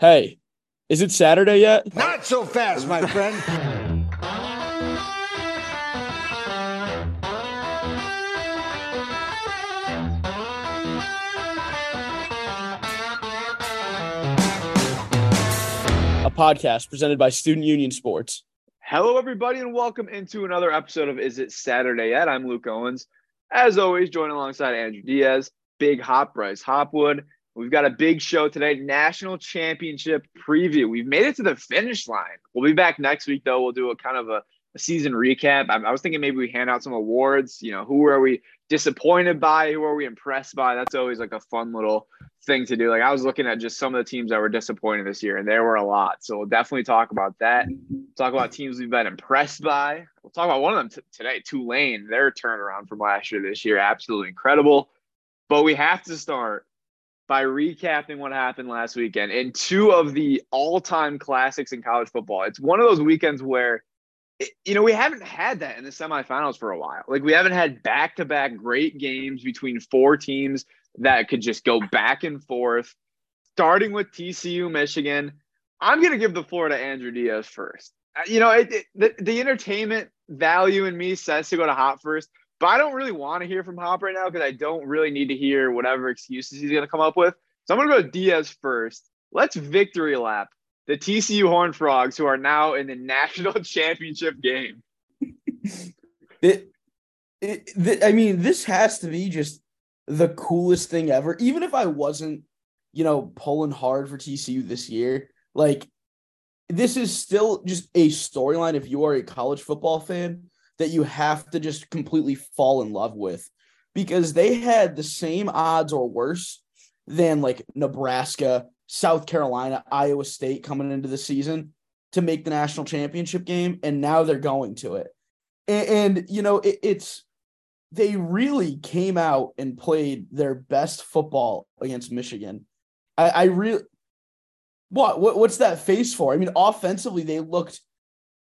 Hey, is it Saturday yet? Not so fast, my friend. A podcast presented by Student Union Sports. Hello, everybody, and welcome into another episode of Is It Saturday Yet? I'm Luke Owens. As always, joined alongside Andrew Diaz, Big Hop Bryce Hopwood. We've got a big show today, national championship preview. We've made it to the finish line. We'll be back next week, though. We'll do a kind of a, a season recap. I, I was thinking maybe we hand out some awards. You know, who are we disappointed by? Who are we impressed by? That's always like a fun little thing to do. Like I was looking at just some of the teams that were disappointed this year, and there were a lot. So we'll definitely talk about that. Talk about teams we've been impressed by. We'll talk about one of them t- today, Tulane. Their turnaround from last year this year, absolutely incredible. But we have to start by recapping what happened last weekend in two of the all-time classics in college football. It's one of those weekends where you know, we haven't had that in the semifinals for a while. Like we haven't had back-to-back great games between four teams that could just go back and forth. Starting with TCU, Michigan, I'm going to give the floor to Andrew Diaz first. Uh, you know, it, it, the, the entertainment value in me says to go to Hop first, but I don't really want to hear from Hop right now because I don't really need to hear whatever excuses he's going to come up with. So I'm going to go to Diaz first. Let's victory lap the TCU Horned Frogs, who are now in the national championship game. It, it, I mean, this has to be just the coolest thing ever. Even if I wasn't, you know, pulling hard for TCU this year, like this is still just a storyline if you are a college football fan that you have to just completely fall in love with because they had the same odds or worse than like Nebraska, South Carolina, Iowa State coming into the season to make the national championship game and now they're going to it. And, and you know, it, it's they really came out and played their best football against Michigan. I, I really what, what what's that face for? I mean, offensively, they looked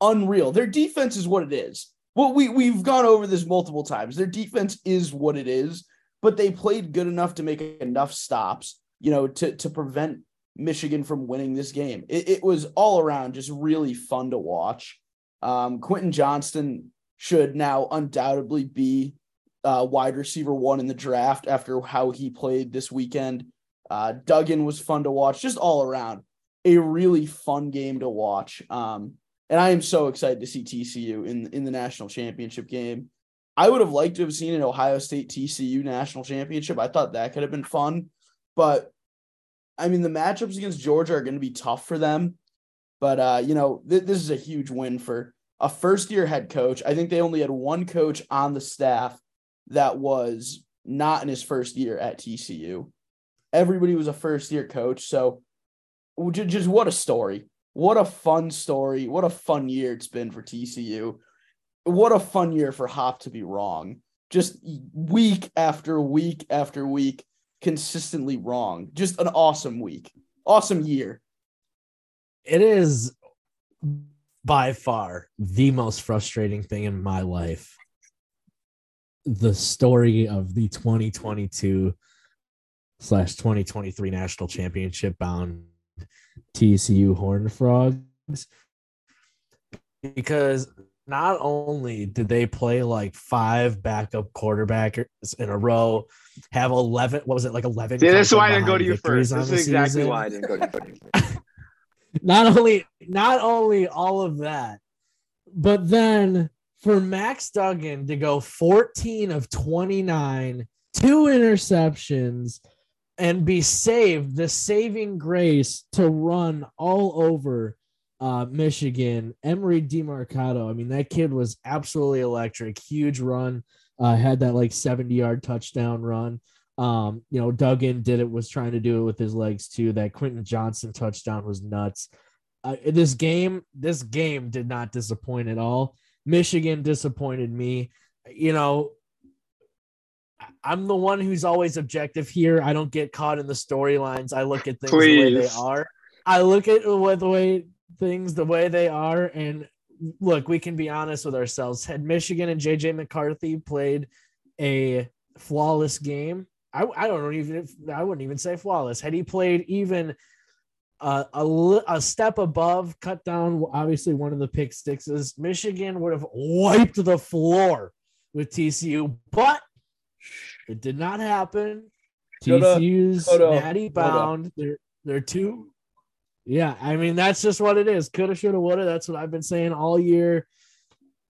unreal. Their defense is what it is. Well, we we've gone over this multiple times. Their defense is what it is, but they played good enough to make enough stops, you know, to to prevent Michigan from winning this game. It, it was all around just really fun to watch. Um, Quentin Johnston should now undoubtedly be uh, wide receiver one in the draft after how he played this weekend. Uh, Duggan was fun to watch, just all around a really fun game to watch. Um, and I am so excited to see TCU in in the national championship game. I would have liked to have seen an Ohio State TCU national championship. I thought that could have been fun, but I mean the matchups against Georgia are going to be tough for them. But uh, you know th- this is a huge win for a first year head coach. I think they only had one coach on the staff that was not in his first year at TCU. Everybody was a first year coach, so just what a story. What a fun story. What a fun year it's been for TCU. What a fun year for Hop to be wrong. Just week after week after week, consistently wrong. Just an awesome week. Awesome year. It is by far the most frustrating thing in my life. The story of the 2022 slash 2023 national championship bound TCU Horned Frogs because not only did they play like five backup quarterbacks in a row, have 11, what was it, like 11? See, this is why I didn't go to you first. This is exactly season. why I didn't go to you not only, not only all of that, but then for Max Duggan to go 14 of 29, two interceptions, and be saved the saving grace to run all over uh, Michigan. Emari Demercado. I mean, that kid was absolutely electric. Huge run. Uh, had that like 70 yard touchdown run. Um, you know, Duggan did it, was trying to do it with his legs too. That Quentin Johnston touchdown was nuts. Uh, this game, this game did not disappoint at all. Michigan disappointed me. You know, I'm the one who's always objective here. I don't get caught in the storylines. I look at things Please. the way they are. I look at the way things the way they are. And look, we can be honest with ourselves. Had Michigan and JJ McCarthy played a flawless game, I, I don't even I wouldn't even say flawless. Had he played even uh, a, a step above, cut down obviously one of the pick sixes. Michigan would have wiped the floor with TCU, but it did not happen. TCU's coulda, natty coulda. bound. They're they're two. Yeah, I mean that's just what it is. Coulda, shoulda, woulda. That's what I've been saying all year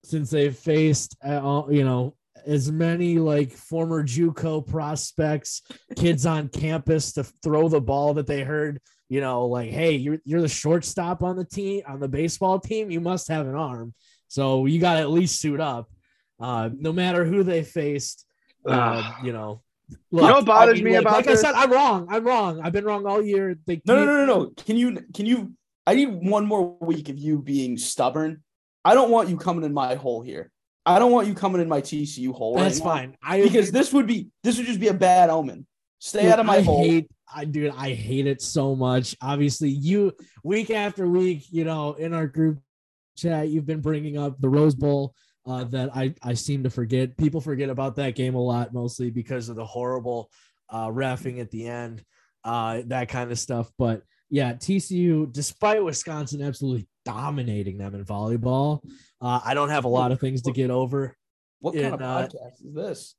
since they've faced, uh, all- you know, as many like former JUCO prospects, kids on campus to throw the ball that they heard. You know, like, hey, you're you're the shortstop on the team on the baseball team. You must have an arm, so you got to at least suit up. Uh, no matter who they faced, uh, you know. You know what bothers me like, about like this? I said, I'm wrong. I'm wrong. I've been wrong all year. They No, no, keep- no, no, no. Can you can you I need one more week of you being stubborn. I don't want you coming in my hole here. I don't want you coming in my TCU hole. That's right fine. I Because this would be this would just be a bad omen. Stay Dude, out of my I hole. hate, I dude, I hate it so much. Obviously, you week after week, you know, in our group chat, you've been bringing up the Rose Bowl. Uh, that I I seem to forget. People forget about that game a lot, mostly because of the horrible uh, refing at the end, uh, that kind of stuff. But yeah, TCU, despite Wisconsin absolutely dominating them in volleyball, uh, I don't have a lot of things to get over. what kind in, of uh, podcast is this?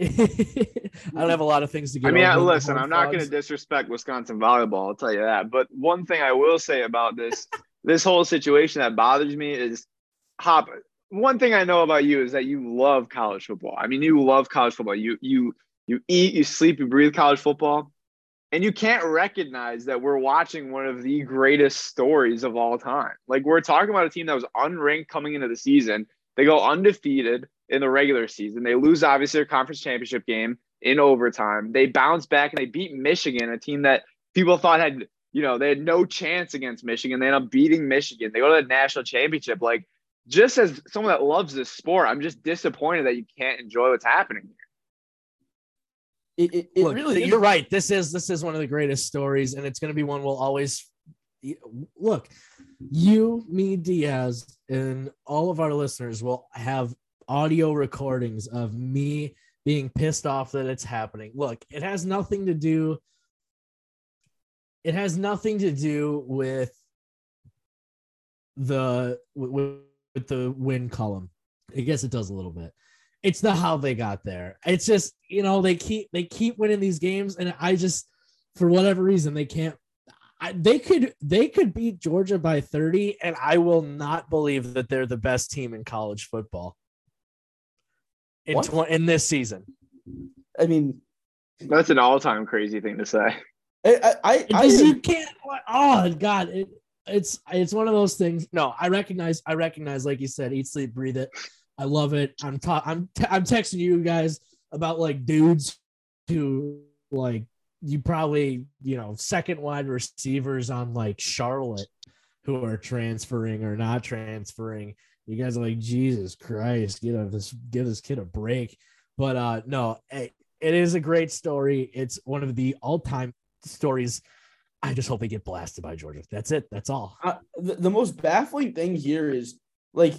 I don't have a lot of things to get. I mean, over I, in the listen, I'm not going to disrespect Wisconsin volleyball. I'll tell you that. But one thing I will say about this this whole situation that bothers me is Hop. One thing I know about you is that you love college football. I mean, you love college football. You you you eat, you sleep, you breathe college football, and you can't recognize that we're watching one of the greatest stories of all time. Like we're talking about a team that was unranked coming into the season. They go undefeated in the regular season. They lose obviously their conference championship game in overtime. They bounce back and they beat Michigan, a team that people thought had, you know, they had no chance against Michigan. They end up beating Michigan. They go to the national championship. Like, just as someone that loves this sport, I'm just disappointed that you can't enjoy what's happening here. It, it, it Look, really is. you're right. This is this is one of the greatest stories, and it's going to be one we'll always look. You, me, Diaz, and all of our listeners will have audio recordings of me being pissed off that it's happening. Look, it has nothing to do. It has nothing to do with the with, with the win column. I guess it does a little bit it's the how they got there. It's just you know they keep they keep winning these games, and I just for whatever reason they can't. I, they could they could beat Georgia by thirty, and I will not believe that they're the best team in college football in tw- in this season. I mean, That's an all-time crazy thing to say. I, I, I, I you can't. Oh God, it, it's it's one of those things. No, I recognize. I recognize. Like you said, eat, sleep, breathe it. I love it. I'm ta- I'm t- I'm texting you guys about like dudes who like you probably you know second wide receivers on like Charlotte who are transferring or not transferring. You guys are like Jesus Christ, get a, this give this kid a break. But uh no, it, it is a great story. It's one of the all time stories. I just hope they get blasted by Georgia. That's it. That's all. uh, the, the most baffling thing here is like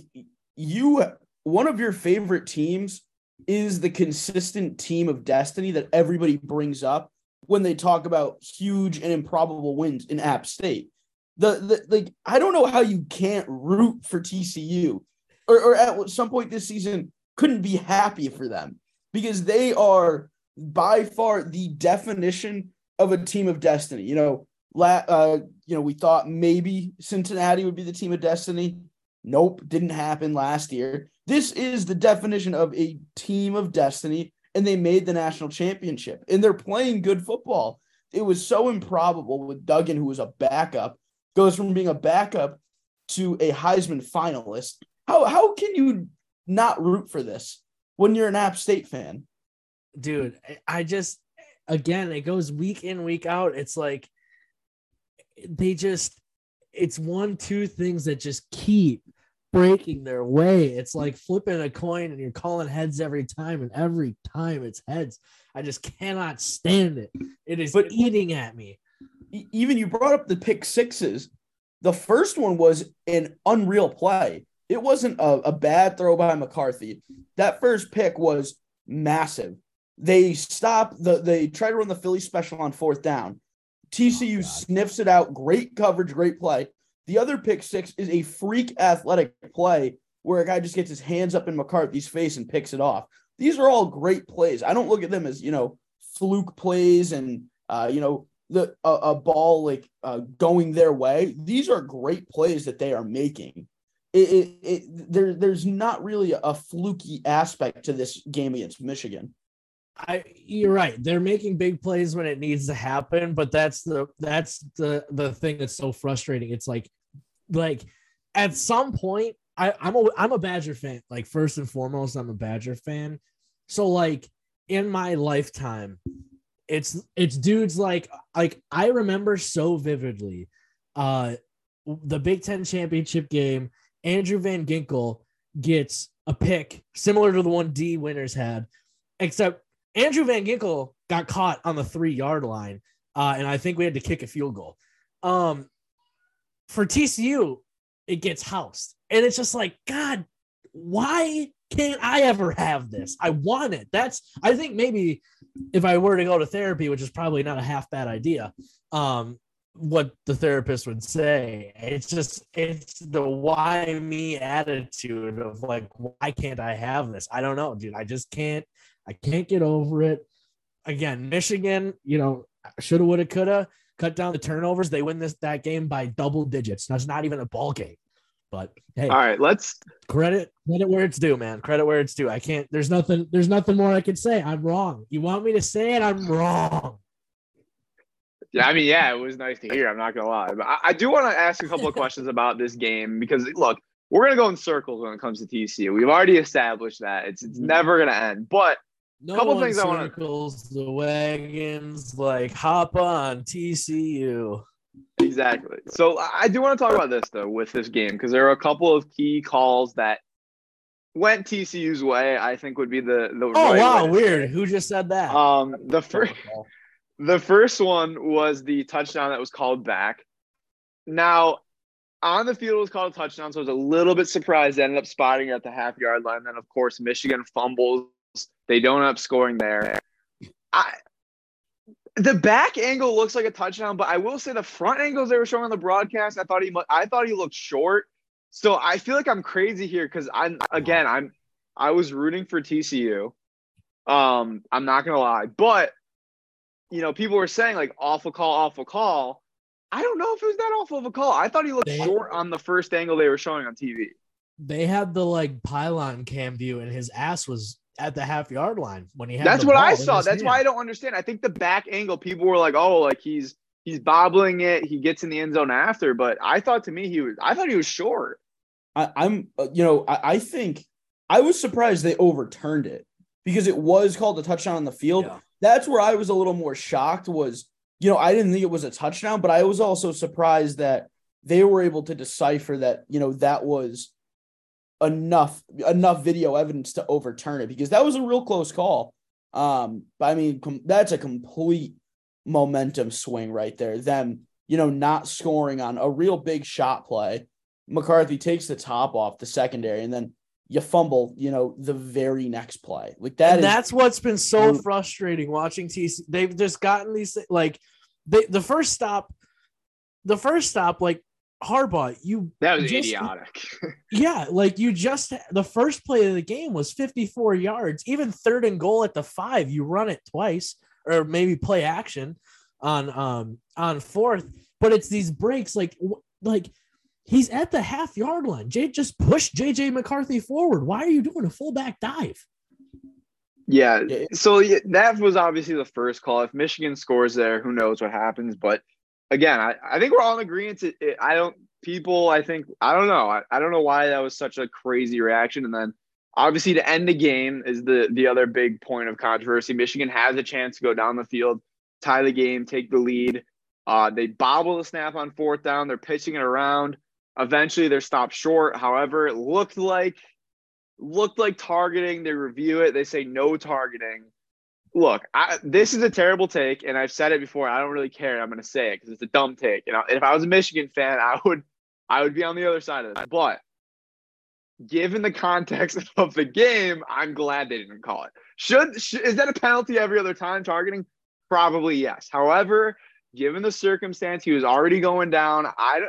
you one of your favorite teams is the consistent team of destiny that everybody brings up when they talk about huge and improbable wins in App State. The, the like I don't know how you can't root for TCU or, or at some point this season couldn't be happy for them because they are by far the definition of a team of destiny. You know, uh, you know, we thought maybe Cincinnati would be the team of destiny. Nope, didn't happen last year. This is the definition of a team of destiny, and they made the national championship, and they're playing good football. It was so improbable with Duggan, who was a backup, goes from being a backup to a Heisman finalist. How how can you not root for this when you're an App State fan? dude I- i just again it goes week in week out it's like they just it's one two things that just keep breaking their way it's like flipping a coin and you're calling heads every time and every time it's heads i just cannot stand it it is But- eating at me even you brought up the pick sixes. The first one was an unreal play. It wasn't a, a bad throw by McCarthy. That first pick was massive. They stopped the they tried to run the Philly special on fourth down. TCU Oh, sniffs it out. Great coverage, great play. The other pick six is a freak athletic play where a guy just gets his hands up in McCarthy's face and picks it off. These are all great plays. I don't look at them as, you know, fluke plays and, uh, you know, the a, a ball like uh, going their way. These are great plays that they are making. It, it, it there, there's not really a fluky aspect to this game against Michigan. I you're right. They're making big plays when it needs to happen, but that's the that's the the thing that's so frustrating. It's like like at some point I, I'm a I'm a Badger fan. Like first and foremost, I'm a Badger fan. So like in my lifetime, it's it's dudes like like I remember so vividly uh the Big Ten championship game. Andrew Van Ginkel gets a pick similar to the one Dee Winters had, except Andrew Van Ginkel got caught on the three yard line, uh, and I think we had to kick a field goal. Um, for TCU, it gets housed, and it's just like, God, why can't I ever have this? I want it. That's I think maybe if I were to go to therapy, which is probably not a half bad idea, um, what the therapist would say. It's just it's the why me attitude of like, why can't I have this? I don't know, dude. I just can't. I can't get over it. Again, Michigan, you know, shoulda, woulda, coulda, cut down the turnovers. They win this that game by double digits. That's not even a ball game. But hey, All right, let's credit credit where it's due, man. Credit where it's due. I can't. There's nothing. There's nothing more I can say. I'm wrong. You want me to say it? I'm wrong. Yeah, I mean, yeah, it was nice to hear. I'm not gonna lie, but I, I do want to ask a couple of questions about this game because look, we're gonna go in circles when it comes to TCU. We've already established that it's it's mm-hmm. never gonna end. But No Couple one things I wanna- circles the wagons like hop on TCU. exactly. So I I do want to talk about this though with this game because there are a couple of key calls that went TCU's way. I think would be the the Oh right wow, way weird. Who just said that? Um, the first the first one was the touchdown that was called back. Now, on the field it was called a touchdown, so I was a little bit surprised. They ended up spotting it at the half yard line. Then, of course, Michigan fumbles. They don't end up scoring there. I the back angle looks like a touchdown, but I will say the front angles they were showing on the broadcast, I thought he I thought he looked short. So I feel like I'm crazy here because I'm again I'm I was rooting for TCU. Um, I'm not gonna lie, but you know, people were saying like awful call, awful call. I don't know if it was that awful of a call. I thought he looked They- short on the first angle they were showing on TV. they had the like pylon cam view, and his ass was at the half yard line when he had. That's what ball I saw. his That's why I don't understand. I think the back angle, people were like, "Oh, like he's he's bobbling it. He gets in the end zone after." But I thought to me he was. I thought he was short. I, I'm, uh, you know, I, I think I was surprised they overturned it because it was called a touchdown on the field. Yeah. That's where I was a little more shocked. Was you know I didn't think it was a touchdown, but I was also surprised that they were able to decipher that you know that was enough enough video evidence to overturn it because that was a real close call. Um, but I mean com- that's a complete momentum swing right there. Them you know not scoring on a real big shot play. McCarthy takes the top off the secondary, and then you fumble, you know, the very next play. Like that and is that's what's been so frustrating watching TC. They've just gotten these like they, the first stop, the first stop, like Harbaugh, you That was Just- idiotic. yeah, like you just the first play of the game was 54 yards, even third and goal at the five, you run it twice or maybe play action on um on fourth, but it's these breaks like like he's at the half yard line. Jay just push JJ McCarthy forward. Why are you doing a fullback dive? Yeah. Yeah. So that was obviously the first call. If Michigan scores there, who knows what happens? But again, I, I think we're all in agreement. It, it, I don't, people, I think, I don't know. I, I don't know why that was such a crazy reaction. And then obviously to end the game is the, the other big point of controversy. Michigan has a chance to go down the field, tie the game, take the lead. Uh, they bobble the snap on fourth down. They're pitching it around. Eventually, they're stopped short. However, it looked like looked like targeting. They review it. They say no targeting. Look, I, this is a terrible take, and I've said it before. I don't really care. I'm going to say it because it's a dumb take. And I- if I was a Michigan fan, I would, I would be on the other side of this. But given the context of the game, I'm glad they didn't call it. Should, sh is that a penalty every other time targeting? Probably yes. However, given the circumstance, he was already going down. I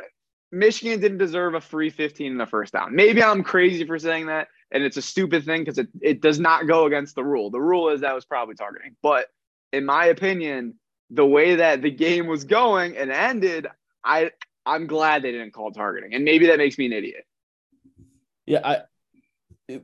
Michigan didn't deserve a free 15 in the first down. Maybe I'm crazy for saying that, and it's a stupid thing because it, it does not go against the rule. The rule is that was probably targeting. But in my opinion, the way that the game was going and ended, I I'm glad they didn't call targeting. And maybe that makes me an idiot. Yeah, I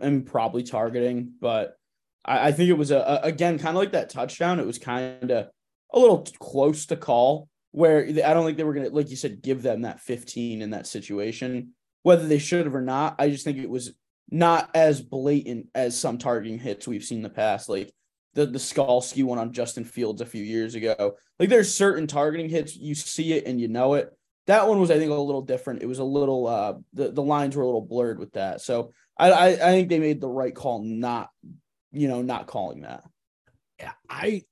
am probably targeting, but I, I think it was a, a again kind of like that touchdown. It was kind of a little close to call where I don't think they were to, like you said, give them that 15 in that situation. Whether they should have or not, I just think it was not as blatant as some targeting hits we've seen in the past, like the the Skalski one on Justin Fields a few years ago. Like there's certain targeting hits you see it and you know it. That one was, I think, a little different. It was a little uh the, the lines were a little blurred with that. So I, I I think they made the right call not, you know, not calling that. Yeah, I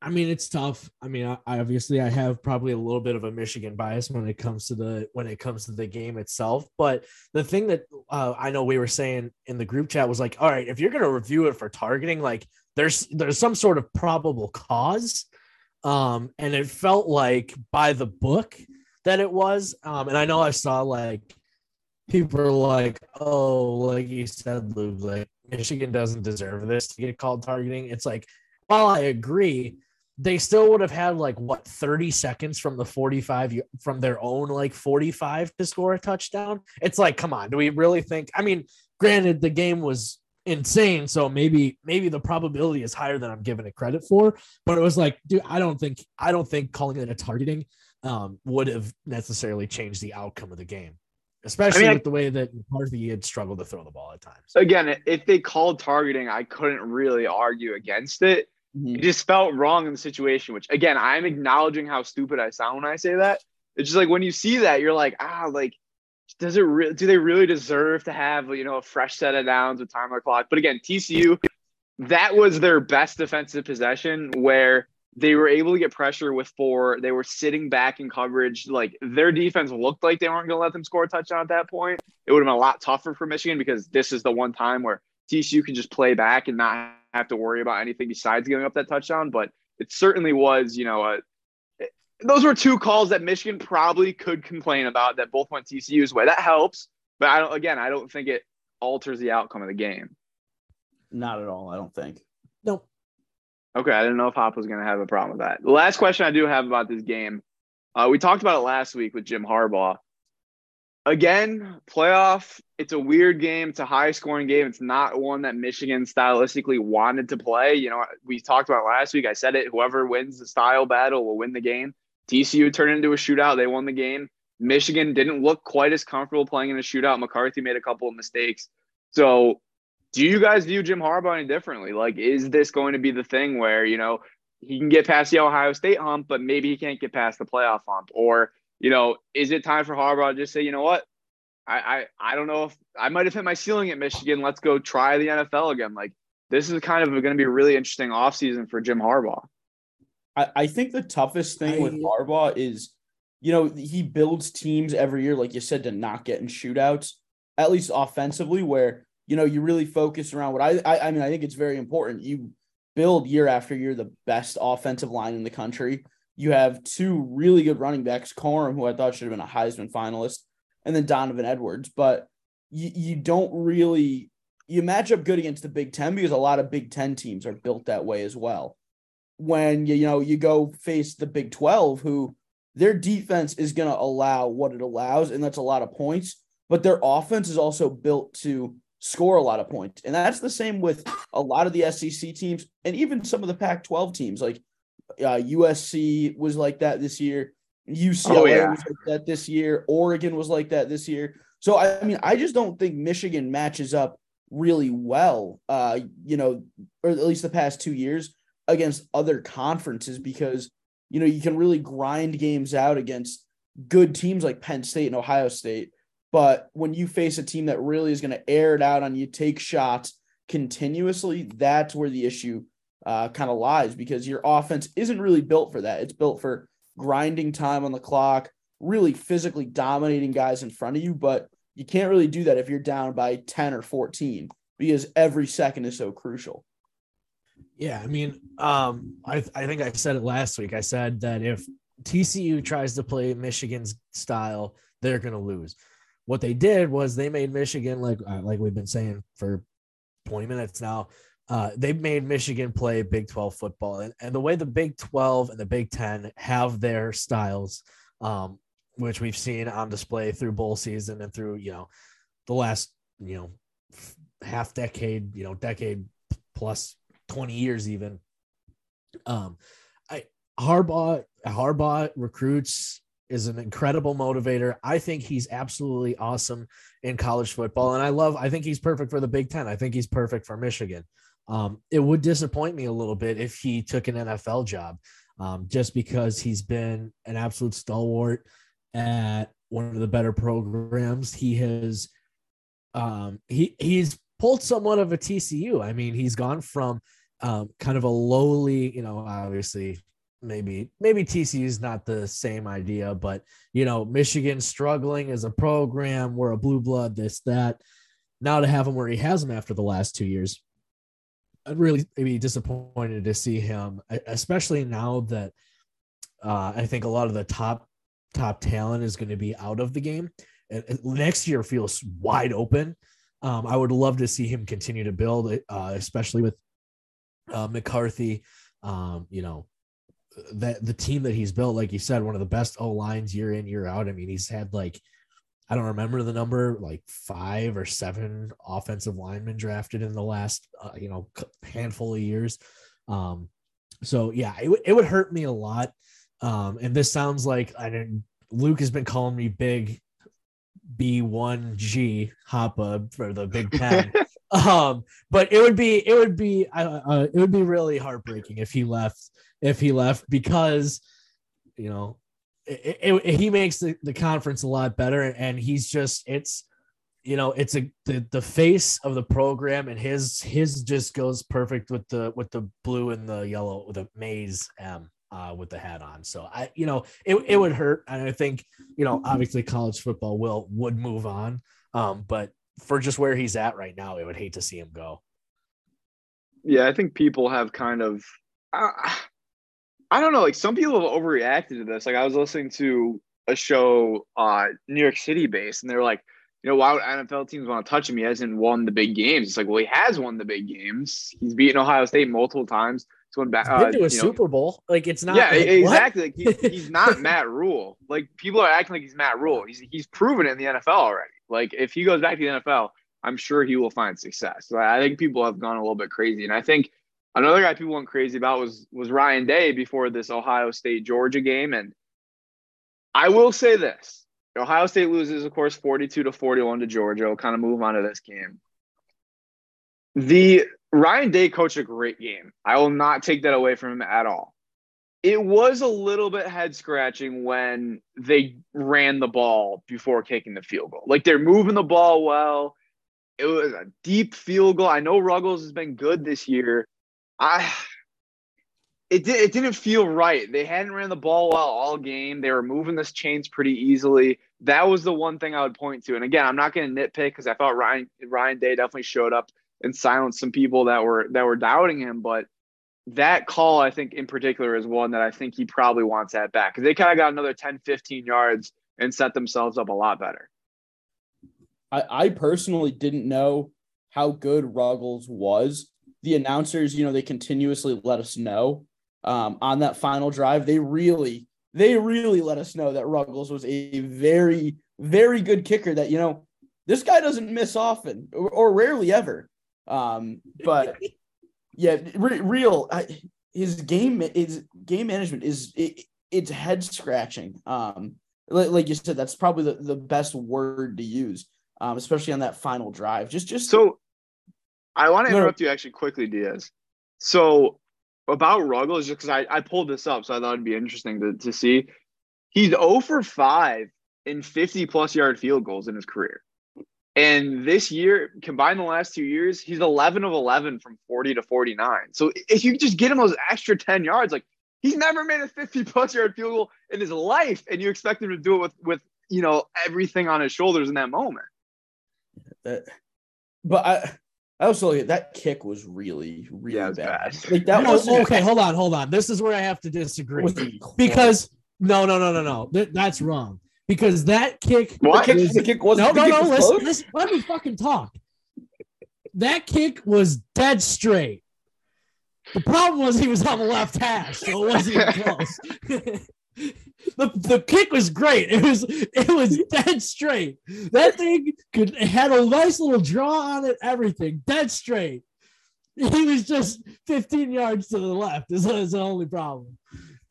I mean, it's tough. I mean, I, I, obviously I have probably a little bit of a Michigan bias when it comes to the when it comes to the game itself. But the thing that uh, I know we were saying in the group chat was like, all right, if you're going to review it for targeting, like there's there's some sort of probable cause, um, and it felt like by the book that it was. Um, and I know I saw like people are like, oh, like you said, Luke, like Michigan doesn't deserve this to get called targeting. It's like, while I agree they still would have had like what 30 seconds from the 45 from their own like 45 to score a touchdown. It's like, come on, do we really think? I mean, granted, the game was insane, so maybe maybe the probability is higher than I'm giving it credit for. But it was like, dude, I don't think I don't think calling it a targeting um, would have necessarily changed the outcome of the game. Especially I mean, with the way that McCarthy had struggled to throw the ball at times. Again, if they called targeting, I couldn't really argue against it Mm-hmm. It just felt wrong in the situation, which again, I'm acknowledging how stupid I sound when I say that. It's just like when you see that, you're like, ah, like, does it really, do they really deserve to have, you know, a fresh set of downs with time on the clock? But again, TCU, that was their best defensive possession where they were able to get pressure with four. They were sitting back in coverage. Like their defense looked like they weren't going to let them score a touchdown at that point. It would have been a lot tougher for Michigan because this is the one time where TCU can just play back and not have to worry about anything besides giving up that touchdown. But it certainly was, you know, a, those were two calls that Michigan probably could complain about that both went TCU's way. That helps, but I don't. Again, I don't think it alters the outcome of the game. Not at all. I don't think. Nope. Okay, I didn't know if Hop was going to have a problem with that. The last question I do have about this game, uh, we talked about it last week with Jim Harbaugh again, playoff, it's a weird game. It's a high scoring game. It's not one that Michigan stylistically wanted to play. You know, we talked about last week. I said it whoever wins the style battle will win the game. TCU turned into a shootout. They won the game. Michigan didn't look quite as comfortable playing in a shootout. McCarthy made a couple of mistakes. So, do you guys view Jim Harbaugh any differently? Like, is this going to be the thing where, you know, he can get past the Ohio State hump, but maybe he can't get past the playoff hump? Or you know, is it time for Harbaugh to just say, you know what? I, I, I don't know if I might have hit my ceiling at Michigan. Let's go try the NFL again. Like this is kind of going to be a really interesting offseason for Jim Harbaugh. I, I think the toughest thing I, with Harbaugh is, you know, he builds teams every year, like you said, to not get in shootouts, at least offensively, where, you know, you really focus around what I, I, I mean, I think it's very important. You build year after year the best offensive line in the country. You have two really good running backs, Corum, who I thought should have been a Heisman finalist, and then Donovan Edwards. But you, you don't really you match up good against the Big Ten because a lot of Big Ten teams are built that way as well. When you, you know you go face the Big 12, who their defense is going to allow what it allows, and that's a lot of points, but their offense is also built to score a lot of points. And that's the same with a lot of the SEC teams and even some of the Pac 12 teams. Like uh, USC was like that this year. UCLA oh, yeah. was like that this year. Oregon was like that this year. So I, I mean, I just don't think Michigan matches up really well. Uh, you know, or at least the past two years against other conferences because you know you can really grind games out against good teams like Penn State and Ohio State. But when you face a team that really is going to air it out on you, take shots continuously, that's where the issue uh, kind of lies because your offense isn't really built for that. It's built for grinding time on the clock, really physically dominating guys in front of you, but you can't really do that if you're down by 10 or 14 because every second is so crucial. Yeah, I mean, um, I I think I said it last week. I said that if TCU tries to play Michigan's style, they're going to lose. What they did was they made Michigan like uh, like we've been saying for 20 minutes now. Uh, they made Michigan play Big 12 football, and, and the way the Big 12 and the Big 10 have their styles, um, which we've seen on display through bowl season and through you know the last you know half decade, you know decade plus 20 years even. Um, I Harbaugh Harbaugh recruits is an incredible motivator. I think he's absolutely awesome in college football, and I love. I think he's perfect for the Big Ten. I think he's perfect for Michigan. Um, it would disappoint me a little bit if he took an NFL job, um, just because he's been an absolute stalwart at one of the better programs. He has, um, he he's pulled somewhat of a TCU. I mean, he's gone from um, kind of a lowly, you know, obviously maybe maybe TCU is not the same idea, but you know, Michigan struggling as a program, we're a blue blood, this that. Now to have him where he has him after the last two years, I'd really be disappointed to see him, especially now that uh, I think a lot of the top top talent is going to be out of the game. And next year feels wide open. Um, I would love to see him continue to build, uh, especially with uh, McCarthy. Um, you know, that the team that he's built, like you said, one of the best O lines year in year out. I mean, he's had like I don't remember the number, like five or seven offensive linemen drafted in the last uh, you know handful of years. Um, so yeah, it, w- it would hurt me a lot. Um, and this sounds like I didn't. Luke has been calling me big B1G Hoppa for the Big Ten. um, but it would be it would be uh, uh, it would be really heartbreaking if he left if he left because you know it, it, it, he makes the, the conference a lot better. And he's just it's you know it's a the, the face of the program and his his just goes perfect with the with the blue and the yellow with the maize m uh, with the hat on. So i you know it, it would hurt. And i think you know obviously college football will would move on. Um but for just where he's at right now i would hate to see him go. Yeah i think people have kind of uh, I don't know. Like some people have overreacted to this. Like I was listening to a show, uh, New York City based, and they're like, you know, why would NFL teams want to touch him? He hasn't won the big games. It's like, well, he has won the big games. He's beaten Ohio State multiple times. He's won back uh, to a Super know. Bowl. Like it's not. Yeah, like, exactly. Like he's, he's not Matt Rhule. Like people are acting like he's Matt Rhule. He's he's proven it in the NFL already. Like if he goes back to the NFL, I'm sure he will find success. So I think people have gone a little bit crazy, and I think Another guy people went crazy about was was Ryan Day before this Ohio State Georgia game, and I will say this: Ohio State loses, of course, forty-two to forty-one to Georgia. We'll kind of move on to this game. The Ryan Day coached a great game. I will not take that away from him at all. It was a little bit head scratching when they ran the ball before kicking the field goal. Like they're moving the ball well. It was a deep field goal. I know Ruggles has been good this year, I it did it didn't feel right. They hadn't ran the ball well all game. They were moving this chains pretty easily. That was the one thing I would point to. And again, I'm not going to nitpick because I thought Ryan Ryan Day definitely showed up and silenced some people that were that were doubting him. But that call, I think in particular, is one that I think he probably wants that back because they kind of got another 10, 15 yards and set themselves up a lot better. I, I personally didn't know how good Ruggles was the announcers, you know, they continuously let us know um, on that final drive. They really, they really let us know that Ruggles was a very, very good kicker. That you know, this guy doesn't miss often or, or rarely ever. Um, but yeah, re- real I, his game is game management is it, it's head scratching. Um, like, like, you said, that's probably the, the best word to use, um, especially on that final drive. Just just so I want to interrupt no. you actually quickly, Diaz. So about Ruggles, just because I, I pulled this up, so I thought it'd be interesting to, to see. He's 0 for 5 in 50 plus yard field goals in his career. And this year, combined the last two years, he's 11 of 11 from 40 to 49. So if you just get him those extra 10 yards, like he's never made a 50 plus yard field goal in his life, and you expect him to do it with with you know everything on his shoulders in that moment. Uh, but I I also that kick was really, really Yeah, was bad. bad. Like that was okay. Hold on, hold on. This is where I have to disagree because no, no, no, no, no. Th- that's wrong. Because that kick, the What? kick, was- the kick was no, the no, kick no. was Listen, listen, let me fucking talk. That kick was dead straight. The problem was he was on the left hash, so it wasn't even close. the, the kick was great. It was it was dead straight. That thing could it had a nice little draw on it, everything dead straight. He was just 15 yards to the left. Is is the only problem.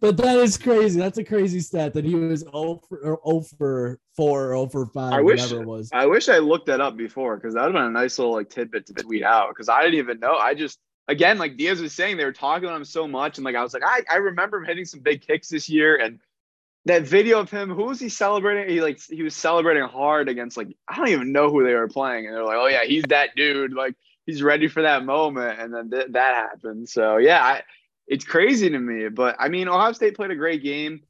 but that is crazy. That's a crazy stat that he was 0 for, or 0 4 or 0 for 5, I wish- whatever it was. I wish I looked that up before because that would have been a nice little like tidbit to tweet out because I didn't even know. I just again like Diaz was saying they were talking about him so much and like I was like I, I remember him hitting some big kicks this year and that video of him who was he celebrating? He like he was celebrating hard against like I don't even know who they were playing and they're like oh yeah he's that dude like he's ready for that moment and then th- that happened. So yeah I, it's crazy to me but I mean Ohio State played a great game.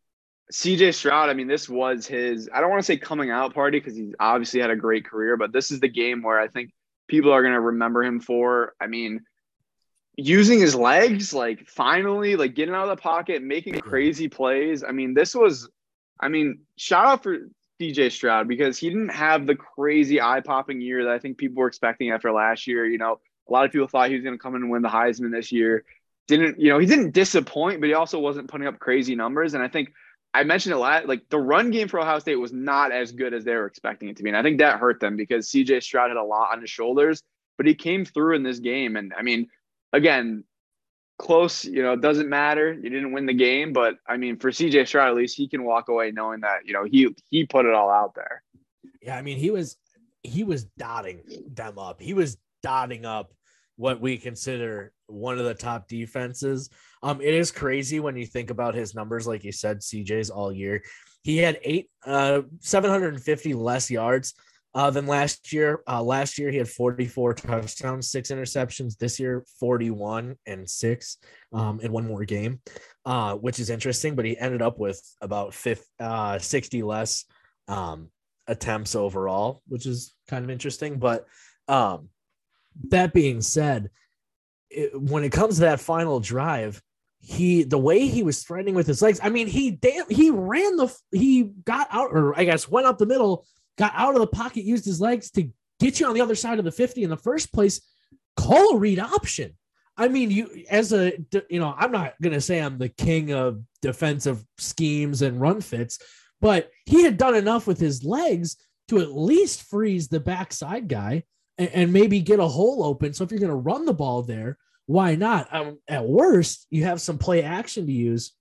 CJ Stroud, I mean, this was his, I don't want to say coming out party because he's obviously had a great career, but this is the game where I think people are going to remember him for. I mean, using his legs, like finally, like getting out of the pocket, making crazy plays. I mean, this was, I mean, shout out for CJ Stroud because he didn't have the crazy eye popping year that I think people were expecting after last year. You know, a lot of people thought he was going to come in and win the Heisman this year. Didn't, you know, he didn't disappoint, but he also wasn't putting up crazy numbers. And I think I mentioned it last, like the run game for Ohio State was not as good as they were expecting it to be. And I think that hurt them because CJ Stroud had a lot on his shoulders, but he came through in this game. And I mean, again, close, you know, doesn't matter. You didn't win the game, but I mean, for CJ Stroud, at least he can walk away knowing that, you know, he he put it all out there. Yeah, I mean, he was he was dotting them up. He was dotting up what we consider one of the top defenses. Um, it is crazy when you think about his numbers, like you said, CJ's all year. He had eight, uh, 750 less yards uh, than last year. Uh, last year he had 44 touchdowns, six interceptions. This year, 41 and six um, in one more game, uh, which is interesting. But he ended up with about 50, uh, 60 less um, attempts overall, which is kind of interesting. But um, that being said, it, when it comes to that final drive, he the way he was threatening with his legs. I mean, he damn he ran the he got out or I guess went up the middle, got out of the pocket, used his legs to get you on the other side of the 50 in the first place. Call a read option. I mean, you as a you know, I'm not gonna say I'm the king of defensive schemes and run fits, but he had done enough with his legs to at least freeze the backside guy and, and maybe get a hole open. So if you're gonna run the ball there, why not? Um, at worst, you have some play action to use.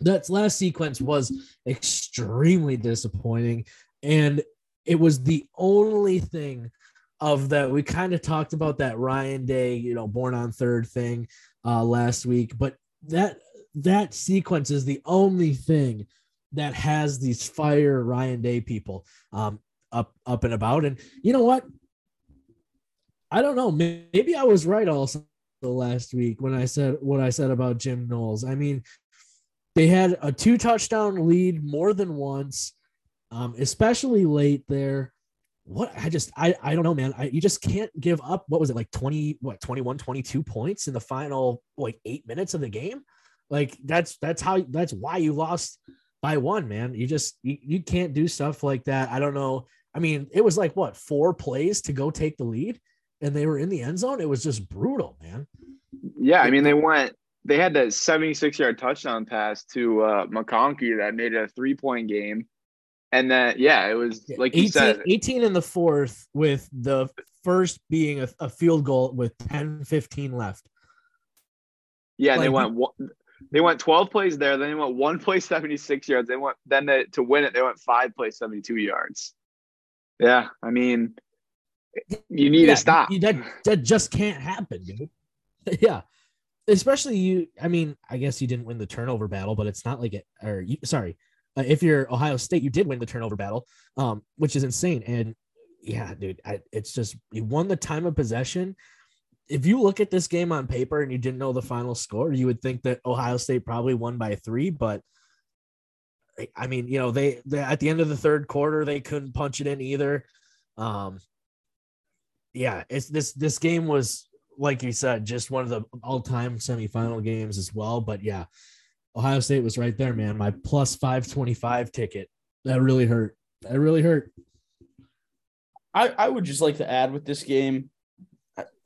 That last sequence was extremely disappointing, and it was the only thing of that we kind of talked about that Ryan Day, you know, born on third thing uh, last week, but that that sequence is the only thing that has these fire Ryan Day people um, up up and about. And you know what? I don't know. Maybe I was right also last week when I said what I said about Jim Knowles. I mean, they had a two touchdown lead more than once, um, especially late there. What I just I I don't know, man. I, you just can't give up. What was it like 20 what 21 22 points in the final like 8 minutes of the game? Like that's that's how that's why you lost by one, man. You just you, you can't do stuff like that. I don't know. I mean, it was like what, four plays to go take the lead and they were in the end zone. It was just brutal, man. Yeah, I mean they went they had that 76 yard touchdown pass to uh McConkey that made it a three point game. And then yeah, it was like 18, you said, 18 in the fourth with the first being a, a field goal with 10 15 left. yeah, and they went one, they went 12 plays there, then they went one play 76 yards. They went then they, to win it, they went five plays 72 yards. Yeah, I mean you need Yeah, to stop. you- that that just can't happen, dude. yeah. Especially you, I mean, I guess you didn't win the turnover battle, but it's not like it, or you, sorry, uh, if you're Ohio State, you did win the turnover battle, um, which is insane. And yeah, dude, I, it's just you won the time of possession. If you look at this game on paper and you didn't know the final score, you would think that Ohio State probably won by three. But I- mean, you know, they, they at the end of the third quarter they couldn't punch it in either. Um, yeah, it's this this game was like you said, just one of the all-time semifinal games as well. But yeah, Ohio State was right there, man. My plus 525 ticket. That really hurt. That really hurt. I, I would just like to add with this game,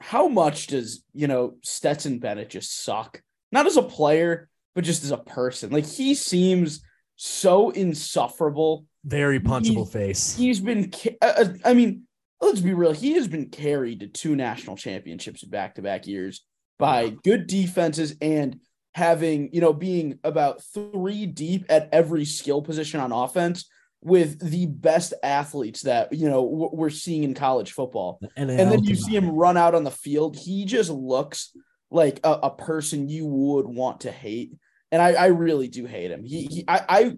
how much does you know Stetson Bennett just suck? Not as a player, but just as a person. Like he seems so insufferable. Very punchable face. He's been, ca- uh, uh, I mean, let's be real. He has been carried to two national championships in back to back years by good defenses and having, you know, being about three deep at every skill position on offense with the best athletes that, you know, we're seeing in college football. And, And then you see him run out on the field. He just looks like a, a person you would want to hate. And I, I really do hate him. He, he I, I,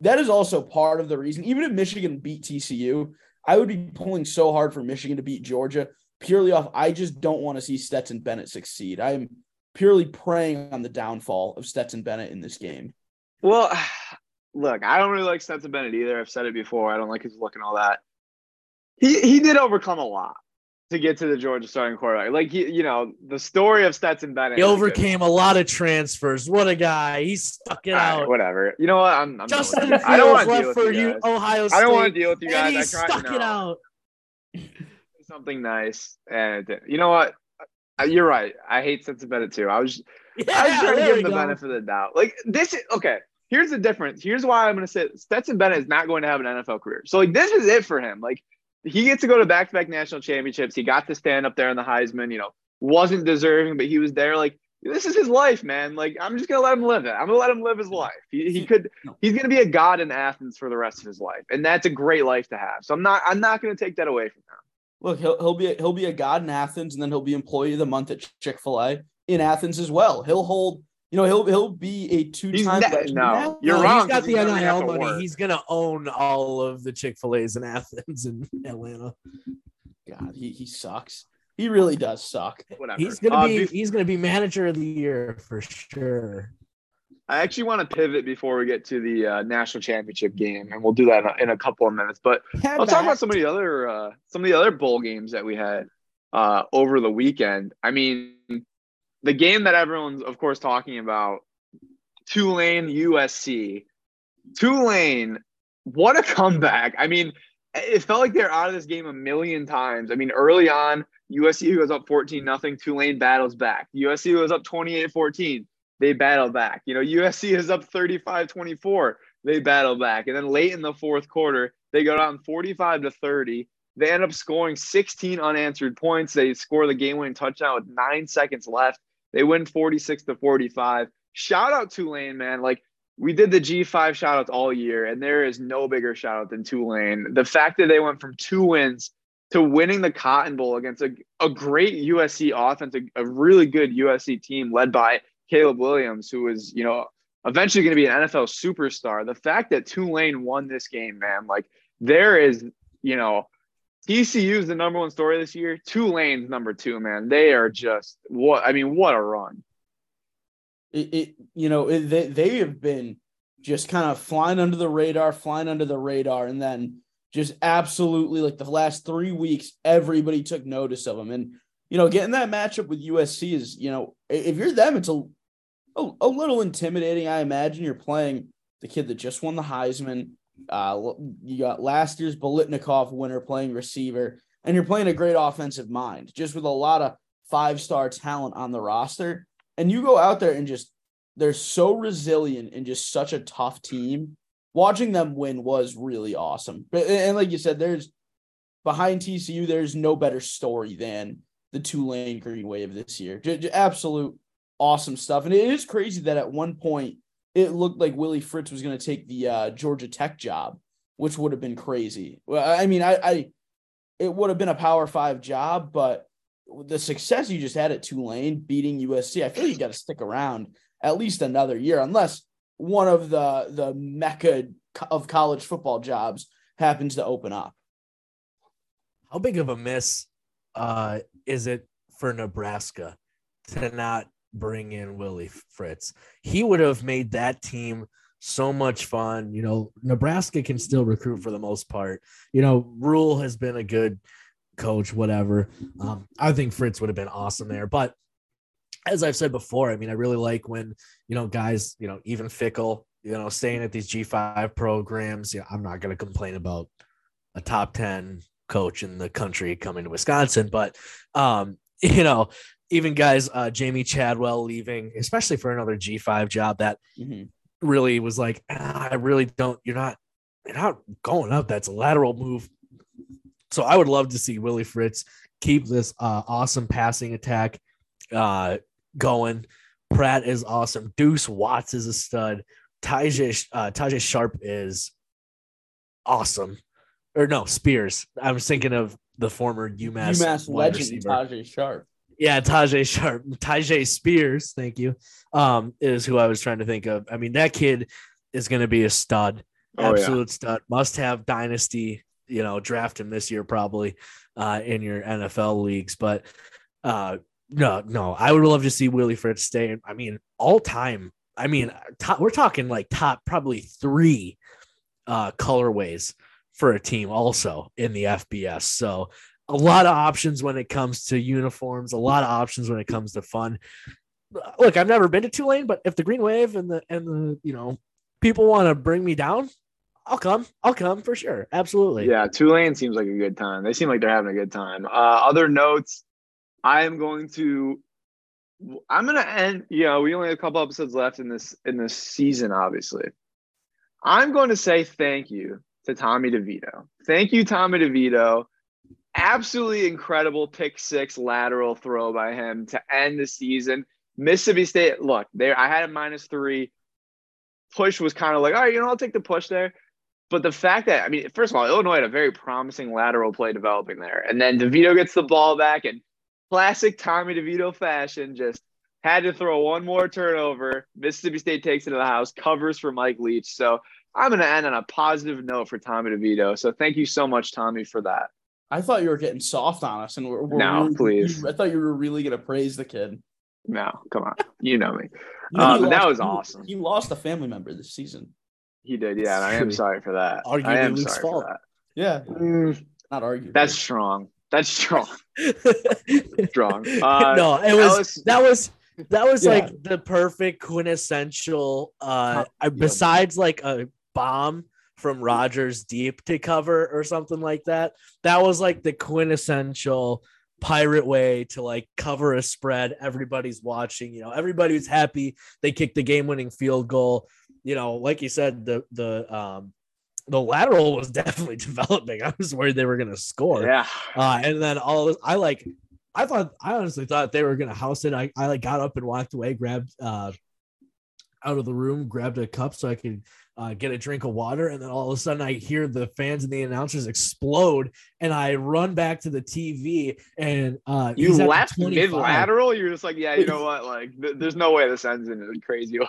that is also part of the reason. Even if Michigan beat TCU, I would be pulling so hard for Michigan to beat Georgia purely off. I just don't want to see Stetson Bennett succeed. I am purely preying on the downfall of Stetson Bennett in this game. Well, look, I don't really like Stetson Bennett either. I've said it before. I don't like his look and all that. He he did overcome a lot to get to the Georgia starting quarterback. Like he, you know, the story of Stetson Bennett. he is a good- overcame a lot of transfers. What a guy. He stuck it All right, out. whatever. You know what? I'm, I'm Justin with you. I don't Fields want to deal left for you you. Ohio State. I don't want to deal with you guys. and he I tried stuck to it know. out. something nice, and you know what? Uh, You're right. I hate Stetson Bennett too. I was Yeah, I was trying to give him the go. benefit of the doubt. Like this is okay. Here's the difference. Here's why I'm going to say Stetson Bennett is not going to have an NFL career. So like this is it for him. Like he gets to go to back-to-back national championships. He got to stand up there in the Heisman. You know, wasn't deserving, but he was there. Like this is his life, man. Like I'm just gonna let him live it. I'm gonna let him live his life. He, he could. He's gonna be a god in Athens for the rest of his life, and that's a great life to have. So I'm not. I'm not gonna take that away from him. Look, he'll he'll be he'll be a god in Athens, and then he'll be employee of the month at Chick Fil A in Athens as well. He'll hold, you know, he'll he'll be a two He's time. ne- no, you're No, wrong. He's got the never NIL money. work. He's gonna own all of the Chick Fil A's in Athens and Atlanta. God, he he sucks. He really does suck. Whatever. He's gonna Uh, be bef- he's gonna be manager of the year for sure. I actually want to pivot before we get to the uh, national championship game, and we'll do that in a, in a couple of minutes. But I'll talk about some of the other uh, some of the other bowl games that we had uh, over the weekend. I mean, the game that everyone's of course talking about, Tulane USC. Tulane, what a comeback! I mean, it felt like they're out of this game a million times. I mean, early on, USC was up 14 nothing. Tulane battles back. USC was up 28-14. They battle back. You know, USC is up 35-24. They battle back. And then late in the fourth quarter, they go down 45 to 30. They end up scoring 16 unanswered points. They score the game-winning touchdown with nine seconds left. They win 46 to 45. Shout out Tulane, man. Like we did the G5 shout outs all year, and there is no bigger shout out than Tulane. The fact that they went from two wins to winning the Cotton Bowl against a, a great USC offense, a, a really good USC team led by Caleb Williams, who is, you know, eventually going to be an NFL superstar. The fact that Tulane won this game, man, like there is, you know, TCU is the number one story this year. Tulane's number two, man. They are just what I mean, what a run. It, it you know it, they they have been just kind of flying under the radar, flying under the radar, and then just absolutely like the last three weeks, everybody took notice of them, and you know getting that matchup with USC is you know if you're them, it's a a, a little intimidating. I imagine you're playing the kid that just won the Heisman. Uh, you got last year's Biletnikoff winner playing receiver, and you're playing a great offensive mind, just with a lot of five star talent on the roster. And you go out there and just they're so resilient and just such a tough team. Watching them win was really awesome. But and like you said, there's behind TCU, there's no better story than the Tulane Green Wave this year. J- absolute awesome stuff. And it is crazy that at one point it looked like Willie Fritz was going to take the uh, Georgia Tech job, which would have been crazy. Well, I mean, I, I it would have been a Power Five job, but the success you just had at Tulane beating USC, I feel you got to stick around at least another year, unless one of the the mecca of college football jobs happens to open up. How big of a miss uh, is it for Nebraska to not bring in Willie Fritz? He would have made that team so much fun. You know, Nebraska can still recruit for the most part. You know, Rhule has been a good coach, whatever. Um, I think Fritz would have been awesome there. But as I've said before, I mean, I really like when, you know, guys, you know, even Fickell, you know, staying at these G5 programs. Yeah, I'm not going to complain about a top 10 coach in the country coming to Wisconsin, but, um, you know, even guys, uh, Jamey Chadwell leaving, especially for another G5 job that Mhm. really was like, "Ah, I really don't, you're not, you're not going up. That's a lateral move. So I would love to see Willie Fritz keep this uh, awesome passing attack uh, going. Pratt is awesome. Duece Watts is a stud. Tajay, uh, Tajae Sharpe is awesome. Or no, Spears. I was thinking of the former UMass, UMass legend receiver. Tajae Sharpe. Yeah, Tajae Sharpe, Tyjae Spears, thank you. Um, is who I was trying to think of. I mean, that kid is going to be a stud, Oh, yeah. absolute stud. Must have dynasty. You know, draft him this year probably uh, in your NFL leagues. But uh, no, no, I would love to see Willie Fritz stay. I mean, all time. I mean, top, we're talking like top probably three uh, colorways for a team also in the FBS. So a lot of options when it comes to uniforms, a lot of options when it comes to fun. Look, I've never been to Tulane, but if the Green Wave and the and the you know people want to bring me down, I'll come. I'll come for sure. Absolutely. Yeah, Tulane seems like a good time. They seem like they're having a good time. Uh, other notes, I am going to. I'm gonna end. You know, we only have a couple episodes left in this in this season. Obviously, I'm going to say thank you to Tommy DeVito. Thank you, Tommy DeVito. Absolutely incredible pick six lateral throw by him to end the season. Mississippi State. Look, there. I had a minus three. Push was kind of like, all right, you know, I'll take the push there. But the fact that I mean, first of all, Illinois had a very promising lateral play developing there, and then DeVito gets the ball back and classic Tommy DeVito fashion, just had to throw one more turnover. Mississippi State takes it to the house, covers for Mike Leach. So I'm going to end on a positive note for Tommy DeVito. So thank you so much, Tommy, for that. I thought you were getting soft on us, and we're, we're No, really- please. I thought you were really gonna praise the kid. No, come on, you know me. You know, Uh, he but that was awesome. He lost a family member this season. He did, yeah. And I am sorry for that. I am Luke's sorry fault. for Yeah. Mm, not arguing. that's strong. That's strong. Strong. Uh, no, it was Ellis- that was that was Yeah. like the perfect quintessential uh Yeah. besides like a bomb from Rogers deep to cover or something like that. That was like the quintessential pirate way to like cover a spread. Everybody's watching, you know, everybody's happy. They kicked the game winning field goal. You know, like you said, the the um the lateral was definitely developing. I was worried they were gonna score. yeah. Uh, and then all of this, I like, I thought, I honestly thought they were gonna house it. I, I like got up and walked away, grabbed uh, out of the room, grabbed a cup so I could uh, get a drink of water, and then all of a sudden I hear the fans and the announcers explode, and I run back to the TV, and uh, You left mid lateral. You're just like, yeah, you know what? Like, th- there's no way this ends in a crazy way.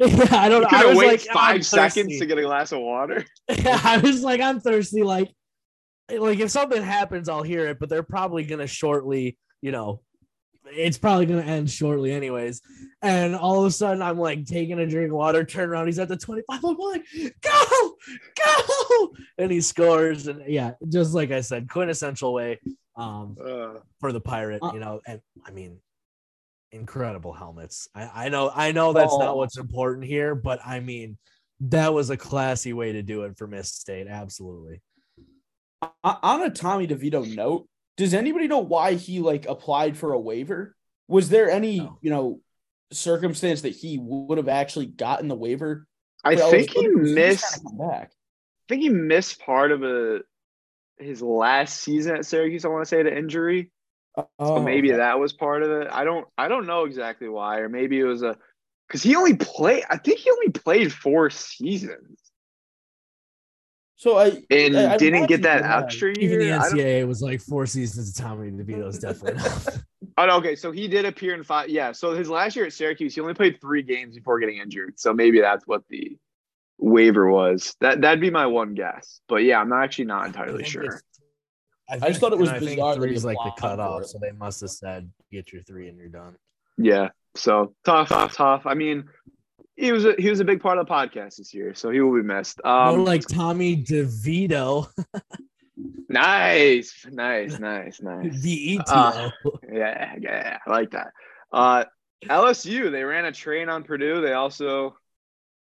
yeah, I don't I was wait like, five seconds to get a glass of water. Yeah, I was like, I'm thirsty. Like, like if something happens, I'll hear it, but they're probably gonna shortly, you know, it's probably gonna end shortly, anyways. And all of a sudden, I'm like taking a drink of water, turn around, he's at the 25. I'm like, go, go, and he scores. And yeah, just like I said, quintessential way um Uh, for the pirate, Uh, you know, and I mean incredible helmets. I, I know, I know that's Oh. not what's important here, but I mean, that was a classy way to do it for Miss State. Absolutely. On a Tommy DeVito note, does anybody know why he like applied for a waiver? Was there any No. you know circumstance that he would have actually gotten the waiver? I think he eligibility? 'Cause just missed. back. I think he missed part of a his last season at Syracuse. I want to say to injury, so Oh, maybe okay. that was part of it. I don't. I don't know exactly why, or maybe it was a because he only played. I think he only played four seasons So I and I- I didn't get imagine that he had. extra Even the year. I NCAA was like four seasons of Tommy DeVito is definitely enough. Oh, no, okay. So he did appear in five. Yeah. So his last year at Syracuse, he only played three games before getting injured. So maybe that's what the waiver was. That that'd be my one guess. But yeah, I'm not actually not entirely think sure. it's- I, just thought it was and I think bizarre that three is like the cutoff, so they must have said get your three and you're done. Yeah. So tough, tough. I mean, he was a, he was a big part of the podcast this year, so he will be missed. Um, More like Tommy DeVito. Nice, nice, nice, nice. The ETO. Uh, Yeah, yeah, I like that. Uh, LSU, they ran a train on Purdue. They also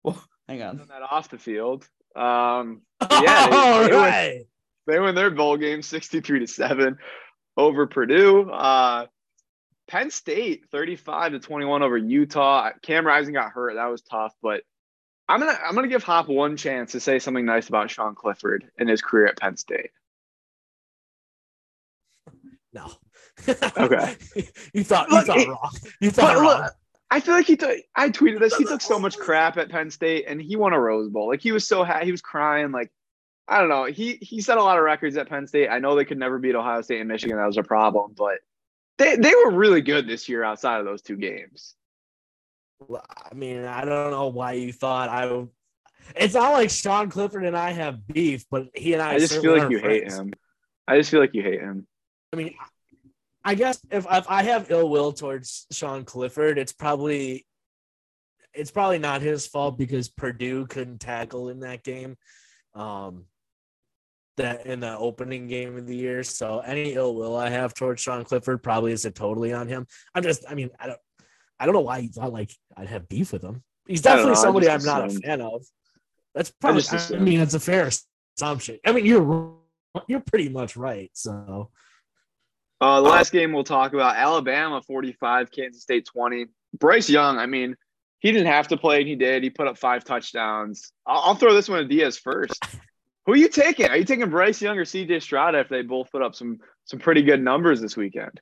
Well, hang on. that off the field. Um, yeah, they- All they were- right. they win their bowl game 63 to 7 over Purdue. Uh, Penn State 35 to 21 over Utah. Cam Rising got hurt. That was tough, but I'm gonna I'm gonna give Hop one chance to say something nice about Sean Clifford and his career at Penn State. No. Okay. you thought you Look, thought it- wrong. You thought wrong. look, I feel like he took. I tweeted this. He took so much crap at Penn State, and he won a Rose Bowl. Like he was so happy. He was crying. Like I don't know. He he set a lot of records at Penn State. I know they could never beat Ohio State and Michigan. That was a problem, but they they were really good this year outside of those two games. Well, I mean, I don't know why you thought I would. It's not like Sean Clifford and I have beef, but he and I. I just feel like you aren't hate him. I just feel like you hate him. I mean, I guess if, if I have ill will towards Sean Clifford, it's probably it's probably not his fault because Purdue couldn't tackle in that game, um, that in the opening game of the year. So any ill will I have towards Sean Clifford probably isn't totally on him. I'm just, I mean, I don't, I don't know why he thought like I'd have beef with him. He's definitely know, I somebody I'm not a fan of. That's probably. just I, mean, it's a fair assumption. I mean, you're you're pretty much right. So. Uh, the last game we'll talk about Alabama 45, Kansas State 20. Bryce Young, I mean, he didn't have to play and he did. He put up five touchdowns. I'll, I'll throw this one to Diaz first. Who are you taking? Are you taking Bryce Young or CJ Stroud if they both put up some some pretty good numbers this weekend?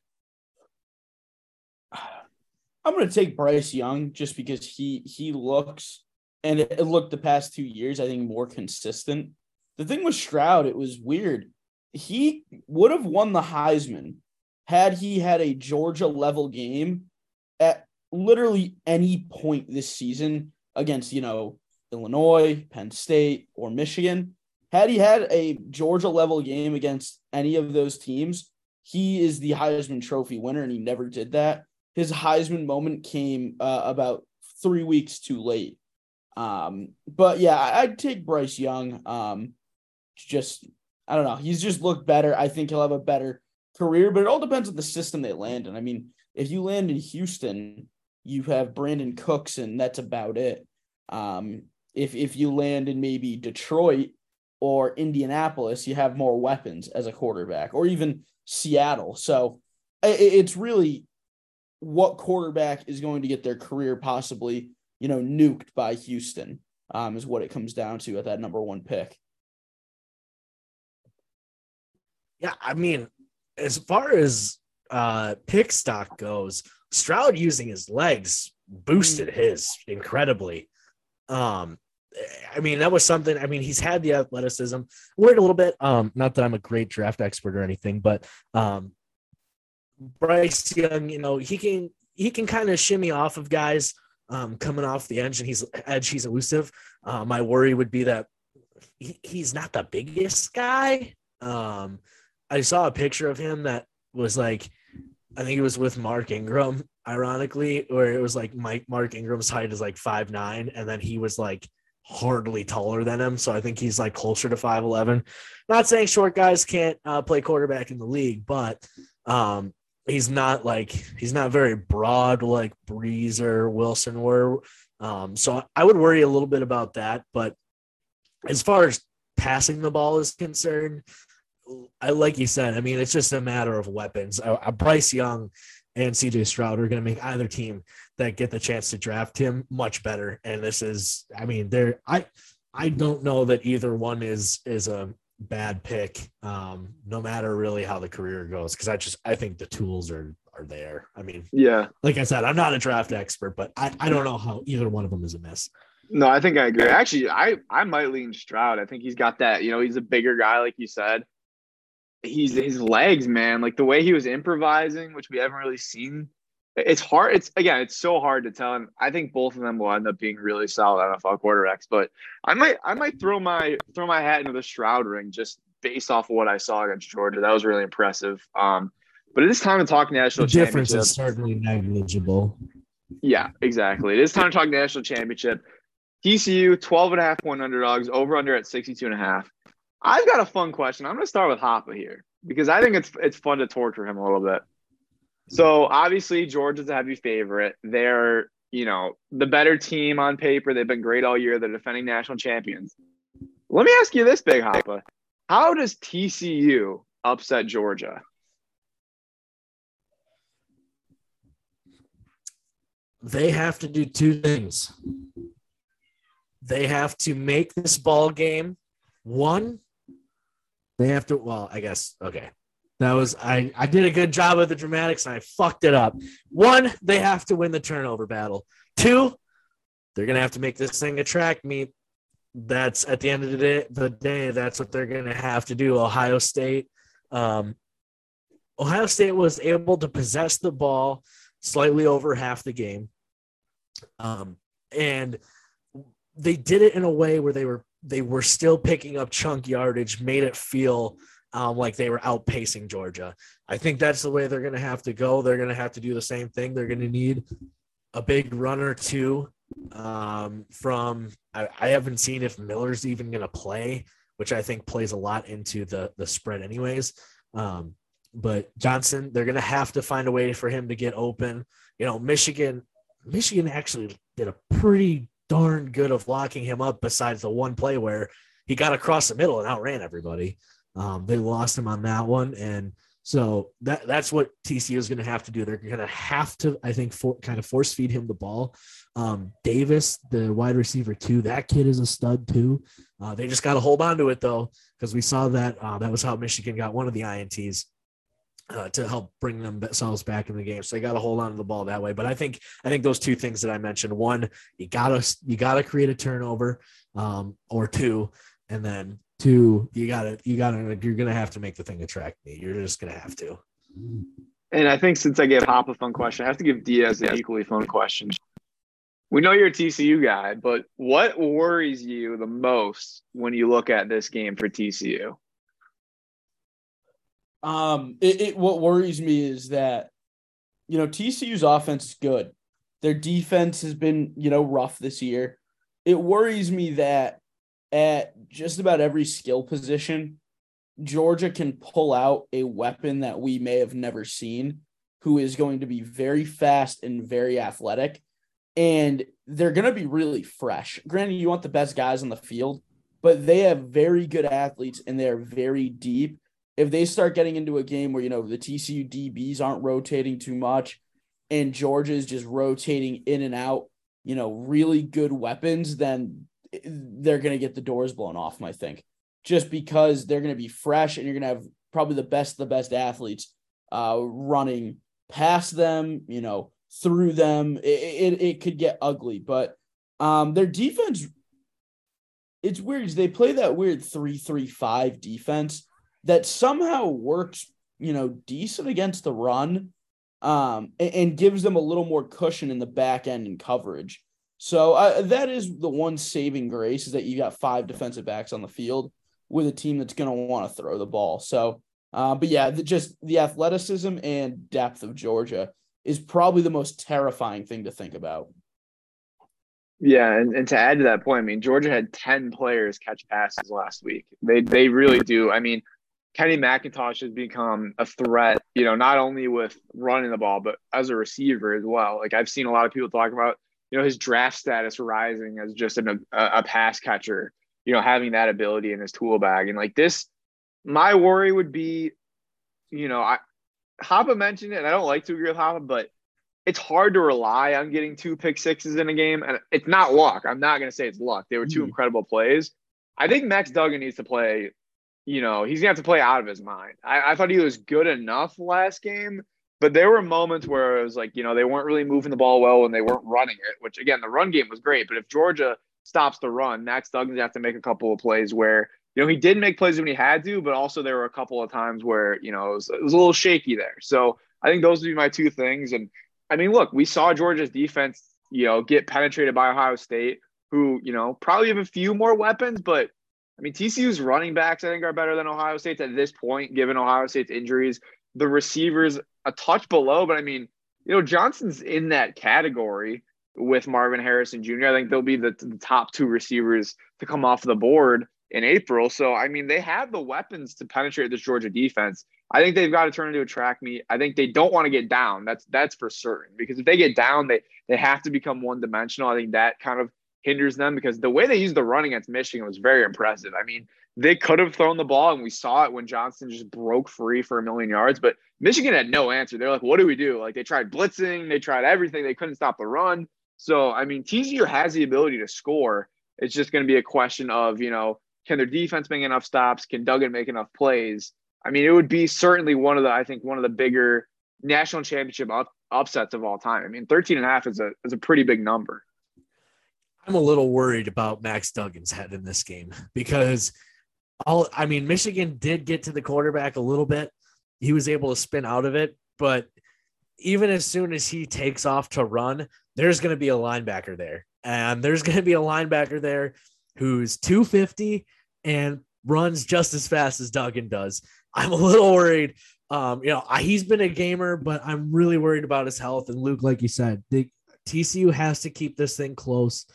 I'm gonna take Bryce Young just because he he looks and it, it looked the past two years, I think, more consistent. The thing with Stroud, it was weird. He would have won the Heisman had he had a Georgia level game at literally any point this season against, you know, Illinois, Penn State, or Michigan. Had he had a Georgia level game against any of those teams, he is the Heisman Trophy winner, and he never did that. His Heisman moment came uh, about three weeks too late. Um, but yeah, I- I'd take Bryce Young. Um, just I don't know. He's just looked better. I think he'll have a better career, but it all depends on the system they land in. I mean, if you land in Houston, you have Brandin Cooks, and that's about it. Um, if if you land in maybe Detroit or Indianapolis, you have more weapons as a quarterback, or even Seattle. So it's really what quarterback is going to get their career possibly, you know, nuked by Houston. Um, is what it comes down to at that number one pick. Yeah, I mean, as far as uh pick stock goes, Stroud using his legs boosted his incredibly. Um I mean, that was something. I mean, he's had the athleticism. Worried a little bit. Um, not that I'm a great draft expert or anything, but um Bryce Young, you know, he can he can kind of shimmy off of guys um coming off the edge and he's edge, he's elusive. Uh, my worry would be that he, he's not the biggest guy. Um, I saw a picture of him that was like, I think it was with Mark Ingram, ironically, where it was like Mike Mark Ingram's height is like five nine, and then he was like hardly taller than him. So I think he's like closer to five eleven. Not saying short guys can't uh, play quarterback in the league, but um, he's not like he's not very broad like Brees or Wilson were. Um, so I would worry a little bit about that. But as far as passing the ball is concerned, I like you said. I mean, it's just a matter of weapons. Uh, uh, Bryce Young and CJ Stroud are going to make either team that get the chance to draft him much better. And this is, I mean, there. I I don't know that either one is is a bad pick. Um, no matter really how the career goes, because I just I think the tools are are there. I mean, Yeah. like I said, I'm not a draft expert, but I, I don't know how either one of them is a miss. No, I think I agree. Actually, I I might lean Stroud. I think he's got that. You know, he's a bigger guy, like you said. He's his legs, man. Like the way he was improvising, which we haven't really seen. It's hard. It's again, it's so hard to tell. And I think both of them will end up being really solid NFL quarterbacks. But I might I might throw my throw my hat into the Stroud ring just based off of what I saw against Georgia. That was really impressive. Um, but it is time to talk national The difference is certainly negligible. Yeah, exactly. It is time to talk national championship. TCU, 12 and a half point underdogs, over under at 62 and a half. I've got a fun question. I'm going to start with Hoppa here because I think it's it's fun to torture him a little bit. So obviously Georgia's a heavy favorite. They're you know the better team on paper. They've been great all year. They're defending national champions. Let me ask you this, Big Hoppa: How does TCU upset Georgia? They have to do two things. They have to make this ball game one. They have to. Well, I guess okay. That was I. I did a good job of the dramatics and I fucked it up. One, they have to win the turnover battle. Two, they're gonna have to make this thing a track meet. That's at the end of the day. The day that's what they're gonna have to do. Ohio State. Um, Ohio State was able to possess the ball slightly over half the game. Um, and they did it in a way where they were they were still picking up chunk yardage, made it feel um, like they were outpacing Georgia. I think that's the way they're going to have to go. They're going to have to do the same thing. They're going to need a big runner too um, from. I, I haven't seen if Miller's even going to play, which I think plays a lot into the the spread, anyways. Um, but Johnston, they're going to have to find a way for him to get open. You know, Michigan, Michigan actually did a pretty darn good of locking him up besides the one play where he got across the middle and outran everybody. Um, they lost him on that one. And so that that's what TCU is going to have to do. They're going to have to, I think, for, kind of force feed him the ball. Um, Davis, the wide receiver, too, that kid is a stud, too. Uh, they just got to hold on to it, though, because we saw that uh, that was how Michigan got one of the INTs uh, to help bring themselves back in the game. So they got to hold on to the ball that way. But I think I think those two things that I mentioned: one, you gotta you gotta create a turnover, um, or two, and then two, you gotta you gotta you're gonna have to make the thing attract me. You're just gonna have to. And I think since I gave Hop a fun question, I have to give Diaz an equally fun question. We know you're a TCU guy, but what worries you the most when you look at this game for TCU? Um, it, it what worries me is that you know TCU's offense is good. Their defense has been you know rough this year. It worries me that at just about every skill position, Georgia can pull out a weapon that we may have never seen, who is going to be very fast and very athletic, and they're going to be really fresh. Granted, you want the best guys on the field, but they have very good athletes and they're very deep if they start getting into a game where you know the TCU DBs aren't rotating too much and Georgia is just rotating in and out, you know, really good weapons, then they're going to get the doors blown off I think. Just because they're going to be fresh and you're going to have probably the best the best athletes uh, running past them, you know, through them. It, it, it could get ugly, but um, their defense it's weird. They play that weird three three five defense that somehow works, you know, decent against the run um, and, and, gives them a little more cushion in the back end and coverage. So uh, that is the one saving grace is that you got five defensive backs on the field with a team that's going to want to throw the ball. So, uh, but yeah, the, just the athleticism and depth of Georgia is probably the most terrifying thing to think about. Yeah, and, and to add to that point, I mean, Georgia had 10 players catch passes last week. They they really do. I mean, Kenny McIntosh has become a threat, you know, not only with running the ball, but as a receiver as well. Like I've seen a lot of people talk about, you know, his draft status rising as just an, a, a pass catcher, you know, having that ability in his tool bag. And like this, my worry would be, you know, I Hoppa mentioned it, and I don't like to agree with Hoppa, but it's hard to rely on getting two pick sixes in a game. And it's not luck. I'm not going to say it's luck. They were 2 mm incredible plays. I think Max Duggan needs to play you know, he's gonna have to play out of his mind. I, I thought he was good enough last game, but there were moments where it was like, you know, they weren't really moving the ball well and they weren't running it, which again, the run game was great. But if Georgia stops the run, Max Duggan's have to make a couple of plays where, you know, he did make plays when he had to, but also there were a couple of times where, you know, it was, it was a little shaky there. So I think those would be my two things. And I mean, look, we saw Georgia's defense, you know, get penetrated by Ohio State, who, you know, probably have a few more weapons, but I mean, TCU's running backs, I think, are better than Ohio State's at this point, given Ohio State's injuries. The receivers a touch below, but I mean, you know, Johnston's in that category with Marvin Harrison Jr. I think they'll be the, the top two receivers to come off the board in April. So I mean, they have the weapons to penetrate this Georgia defense. I think they've got to turn into a track meet. I think they don't want to get down. That's that's for certain. Because if they get down, they they have to become one dimensional. I think that kind of hinders them because the way they used the run against Michigan was very impressive. I mean, they could have thrown the ball, and we saw it when Johnston just broke free for a million yards. But Michigan had no answer. They're like, "What do we do?" Like they tried blitzing, they tried everything. They couldn't stop the run. So I mean, TCU has the ability to score. It's just going to be a question of you know, can their defense make enough stops? Can Duggan make enough plays? I mean, it would be certainly one of the I think one of the bigger national championship up, upsets of all time. I mean, 13 and a half is a is a pretty big number. I'm a little worried about Max Duggan's head in this game because all I mean, Michigan did get to the quarterback a little bit. He was able to spin out of it, but even as soon as he takes off to run, there's going to be a linebacker there. And there's going to be a linebacker there who's 250 and runs just as fast as Duggan does. I'm a little worried. Um, you know, he's been a gamer, but I'm really worried about his health. And Luke, like you said, the TCU has to keep this thing close.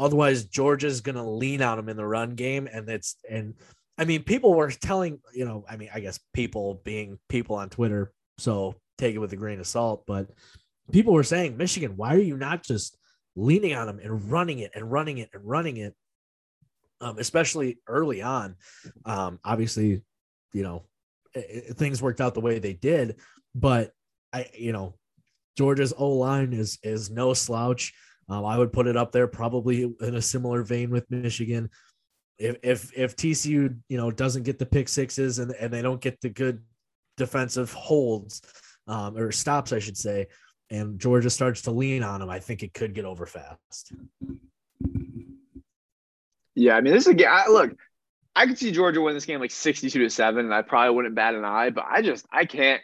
Otherwise, Georgia's going to lean on him in the run game. And it's, and I mean, people were telling, you know, I mean, I guess people being people on Twitter. So take it with a grain of salt, but people were saying, Michigan, why are you not just leaning on them and running it and running it and running it? Um, especially early on. Um, obviously, you know, it, it, things worked out the way they did, but I, you know, Georgia's O line is is no slouch. Um, I would put it up there probably in a similar vein with Michigan. If if if TCU you know doesn't get the pick sixes and and they don't get the good defensive holds um, or stops, I should say, and Georgia starts to lean on them, I think it could get over fast. Yeah, I mean, this is a game. Look, I could see Georgia win this game like 62 to 7, and I probably wouldn't bat an eye, but I just I can't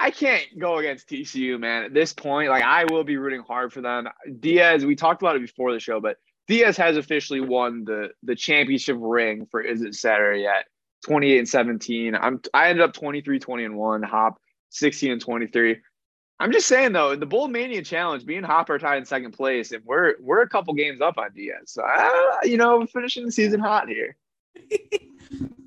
I can't go against TCU, man. At this point, like I will be rooting hard for them. Diaz, we talked about it before the show, but Diaz has officially won the the championship ring for Is It Saturday yet? 28 and 17. I'm I ended up 23, 20 and 1, Hop 16 and 23. I'm just saying though, the Bowl Mania Challenge, being Hoppa tied in second place, and we're we're a couple games up on Diaz. So I, you know, finishing the season hot here.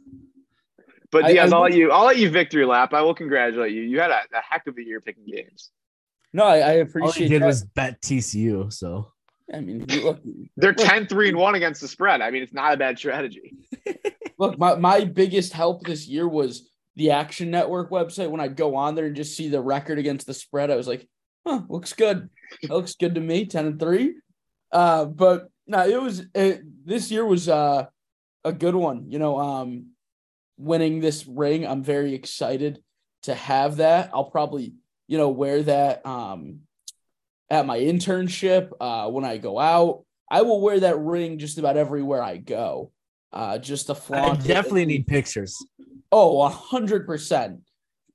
but Diaz, I, will let you I'll let you victory lap. I will congratulate you. You had a, a heck of a year picking games. No, I, I appreciate. All you did that. was bet TCU. So I mean, look, they're 10 3 and 1 against the spread. I mean, it's not a bad strategy. look, my, my biggest help this year was the Action Network website. When I'd go on there and just see the record against the spread, I was like, huh, looks good. That looks good to me, 10 and 3. Uh, but no, it was it, this year was uh, a good one. You know, um, winning this ring, I'm very excited to have that. I'll probably, you know, wear that um at my internship, uh, when I go out. I will wear that ring just about everywhere I go. Uh, just to flaunt. I definitely need pictures. Oh, a hundred percent.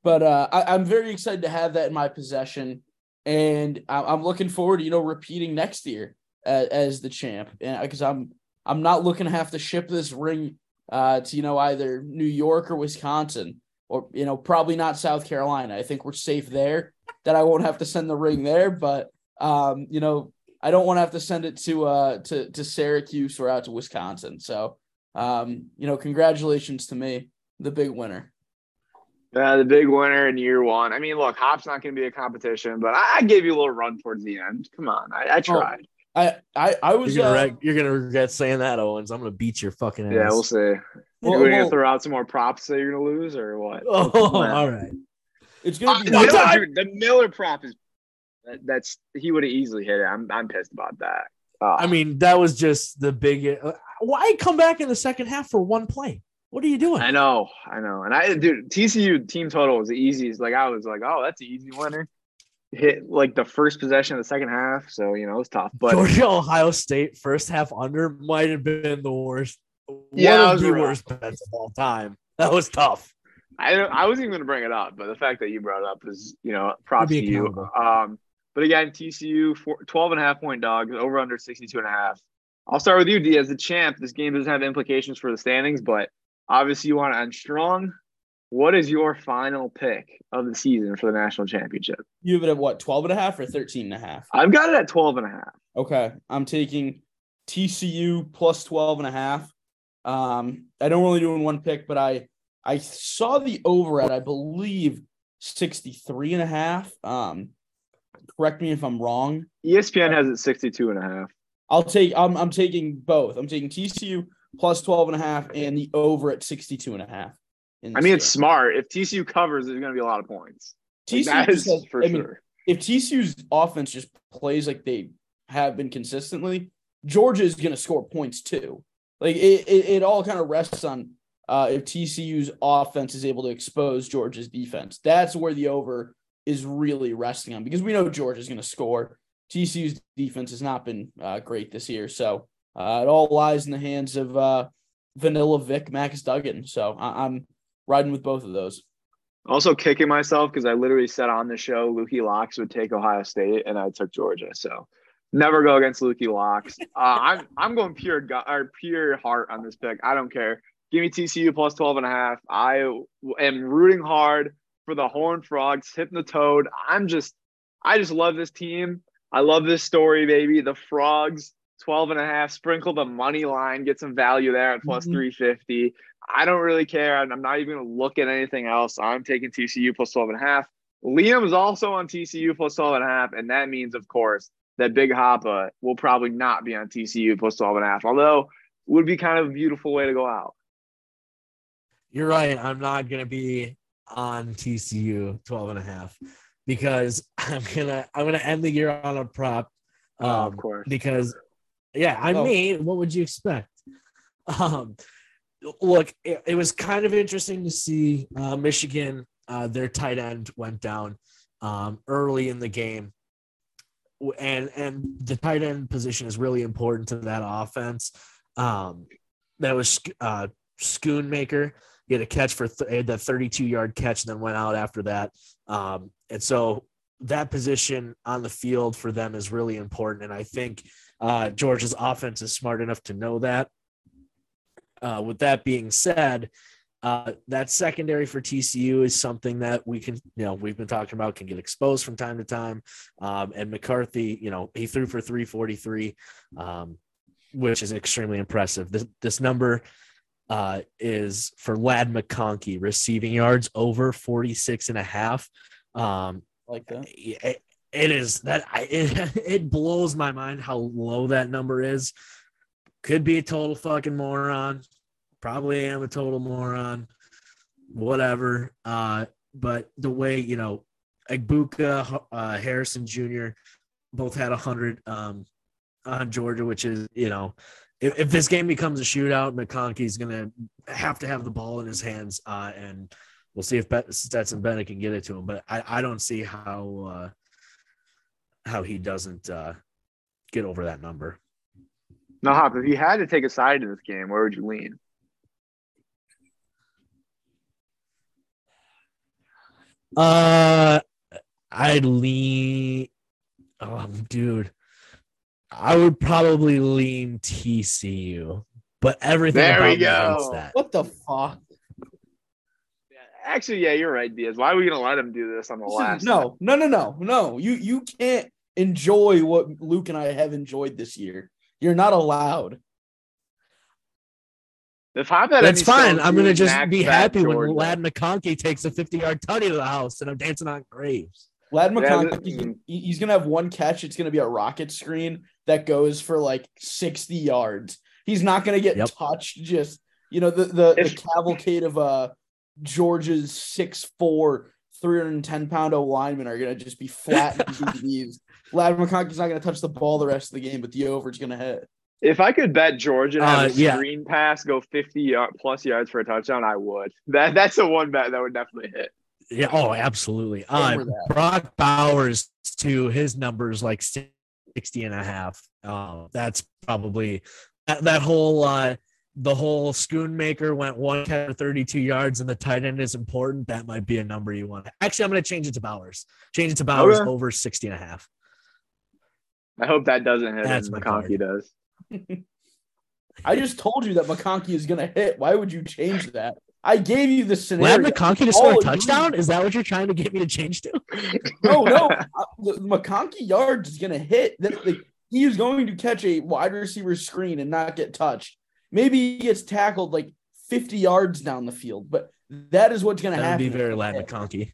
But uh, I, am very excited to have that in my possession, and I, am looking forward to you know repeating next year as, as the champ, and because I'm I'm not looking to have to ship this ring uh, to you know either New York or Wisconsin, or you know probably not South Carolina. I think we're safe there. That I won't have to send the ring there, but um, you know, I don't want to have to send it to uh to to Syracuse or out to Wisconsin. So, um, you know, congratulations to me, the big winner. Yeah, the big winner in year one. I mean, look, Hop's not going to be a competition, but I, I, gave you a little run towards the end. Come on, I, I oh, tried. Oh, I, I, I was. You're gonna, uh, reg- you're gonna, regret saying that, Owens. I'm gonna beat your fucking ass. Yeah, we'll see. Well, you're gonna well, throw out some more props that you're gonna lose, or what? Oh, all right. It's gonna be uh, Miller, dude, the Miller prop is that, that's he would have easily hit it. I'm I'm pissed about that. Uh, I mean, that was just the big. Uh, why come back in the second half for one play? What are you doing? I know, I know, and I dude TCU team total was the easiest. Like I was like, oh, that's an easy winner. Hit like the first possession of the second half, so you know it was tough. But Georgia Ohio State first half under might have been the worst. Yeah, one of the worst bets of all time. That was tough. I I wasn't even going to bring it up, but the fact that you brought it up is you know props to you. Um, but again, TCU, four, 12 and a half point dog, over under 62 and a half. I'll start with you, D. As the champ, this game doesn't have implications for the standings, but obviously you want to end strong. What is your final pick of the season for the national championship? You have it at what, 12 and a half or 13 and a half? I've got it at 12 and a half. Okay. I'm taking TCU plus 12 and a half. Um, I don't really do in one pick, but I I saw the over at I believe 63 and a half. Um, correct me if I'm wrong. ESPN has it 62 and a half. I'll take I'm I'm taking both. I'm taking TCU plus 12 and a half and the over at 62 and a half. I mean, it's smart. If TCU covers, there's going to be a lot of points. Like, TCU that is has- for I mean, sure. if TCU's offense just plays like they have been consistently, Georgia is going to score points too. Like it, it, it all kind of rests on uh, if TCU's offense is able to expose Georgia's defense. That's where the over is really resting on because we know Georgia's going to score. TCU's defense has not been uh, great this year, so uh, it all lies in the hands of uh, Vanilla Vic Max Duggan. So I- I'm riding with both of those. Also kicking myself because I literally said on the show Lukey Locks would take Ohio State, and I took Georgia. So never go against Lukey Locks. Uh, I'm I'm going pure gut or pure heart on this pick. I don't care. Give me TCU plus 12 and a half. I am rooting hard for the Horned Frogs, hitting the toad. I'm just I just love this team. I love this story, baby. The Frogs 12 and a half. Sprinkle the money line, get some value there at plus Mhm. 350. I don't really care. and I'm not even going to look at anything else. I'm taking TCU plus 12 and a half. Liam is also on TCU plus 12 and a half. And that means, of course, that Big Hoppa will probably not be on TCU plus 12 and a half, although would be kind of a beautiful way to go out. You're right. I'm not going to be on TCU 12 and a half because I'm going to I'm going to end the year on a prop um, Oh, of course. because yeah, I Oh. mean, what would you expect? Um look, it, it was kind of interesting to see uh, Michigan uh, their tight end went down um, early in the game. And and the tight end position is really important to that offense. Um, that was uh, Schoonmaker. He had a catch for th- had that 32 yard catch, and then went out after that. Um, and so that position on the field for them is really important. And I think uh, Georgia's offense is smart enough to know that. Uh, with that being said, uh, that secondary for TCU is something that we can, you know, we've been talking about can get exposed from time to time. Um, and McCarthy, you know, he threw for 343, um, which is extremely impressive. This, this number uh, is for Ladd McConkey receiving yards over 46 and a half. Um, Like that. It, is that it, it blows my mind how low that number is. Could be a total fucking moron. Probably am a total moron. Whatever. Uh, but the way you know, Egbuka, uh, Harrison Jr. both had a hundred um, on Georgia, which is you know, if, if this game becomes a shootout, McConkey's gonna have to have the ball in his hands, uh, and we'll see if Bet- Stetson Bennett can get it to him. But I, I don't see how uh, how he doesn't uh, get over that number. Now, Hop, if you had to take a side in this game, where would you lean? Uh, I'd lean. Oh, dude, I would probably lean TCU, but everything There about we go. that. What the fuck? Actually, yeah, you're right, Diaz. Why are we going to let him do this on the This is- last? no, no, no, no, no. You you can't enjoy what Luke and I have enjoyed this year. You're not allowed. If Hop had That's fine. I'm gonna just be happy when Georgia. Ladd McConkey takes a 50 yard tutty to the house and I'm dancing on graves. Ladd Yeah, McConkey, this- he's, he's gonna have one catch. It's gonna be a rocket screen that goes for like 60 yards. He's not gonna get Yep. touched. Just you know, the the, the cavalcade of uh Georgia's 6'4, 310 pound O linemen are gonna just be flat and DVDs. Ladd McConkey's not gonna touch the ball the rest of the game, but the over is gonna hit. If I could bet Georgia and have Uh, a yeah. screen pass go 50 yard, plus yards for a touchdown, I would. That that's the one bet that would definitely hit. Yeah. Oh, absolutely. Uh, Over that. Brock Bowers, too, his numbers like 60 and a half. Uh, that's probably that, that whole, uh, the whole Schoonmaker went one catch for 32 yards and the tight end is important. That might be a number you want. Actually, I'm going to change it to Bowers. Change it to Bowers Okay. over 60 and a half. I hope that doesn't hit. That's and McConkey does. I just told you that McConkey is gonna hit. Why would you change that? I gave you the scenario. Ladd McConkey to score a touchdown? Is that what you're trying to get me to change to? No, no. uh, the McConkey yards is gonna hit. That like, he is going to catch a wide receiver screen and not get touched. maybe he gets tackled like 50 yards down the field, but that is what's going to That would happen. be very Ladd McConkey.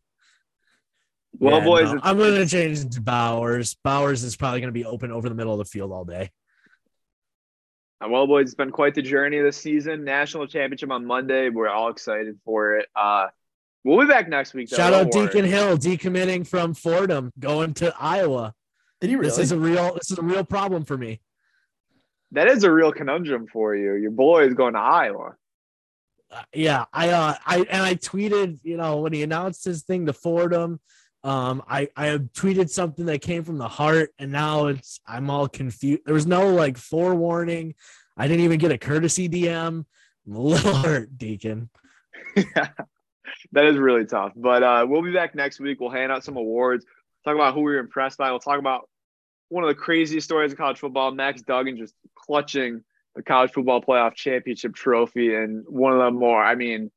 Well, Yeah, boys, no, I'm going to change it to Bowers. Bowers is probably going to be open over the middle of the field all day. Uh, Well, boys, it's been quite the journey this season. National championship on Monday. We're all excited for it. Uh, we'll be back next week. Though. Shout out Don't worry. Deacon Hill decommitting from Fordham, going to Iowa. Did he really? This is a real this is a real problem for me. That is a real conundrum for you. Your boy is going to Iowa. Uh, yeah, I uh I and I tweeted, you know, when he announced his thing to Fordham, um I I tweeted something that came from the heart and now it's I'm all confused. There was no like forewarning. I didn't even get a courtesy DM. I'm a little hurt, Deacon. yeah, that is really tough. But uh, we'll be back next week. We'll hand out some awards, talk about who we were impressed by. We'll talk about one of the craziest stories of college football, Max Duggan just clutching the college football playoff championship trophy and one of the more, I mean,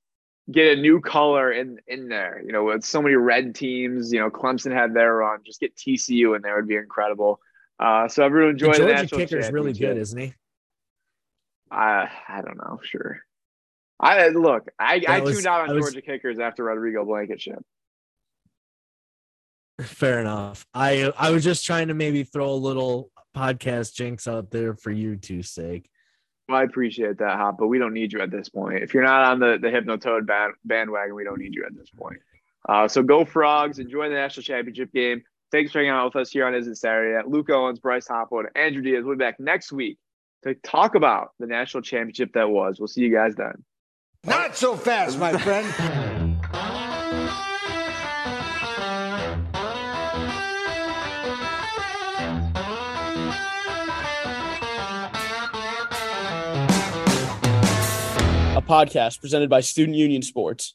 get a new color in in there. You know, with so many red teams, you know, Clemson had their run. Just get TCU in there would be incredible. Uh, so everyone enjoy the the, Georgia national kicker is really good, isn't he? I I don't know, sure. I look, I, I was- tuned out on was- Georgia kickers after Rodrigo Blankenship. Fair enough. I I was just trying to maybe throw a little podcast jinx out there for you two's sake. Well, I appreciate that, Hop, but we don't need you at this point. If you're not on the, the Hypnotoad band, bandwagon, we don't need you at this point. Uh, so go Frogs. Enjoy the national championship game. Thanks for hanging out with us here on Is It Saturday. Luke Owens, Bryce Hopwood, Andrew Diaz. We'll be back next week to talk about the national championship that was. We'll see you guys then. Not so fast, my friend. podcast presented by Student Union Sports.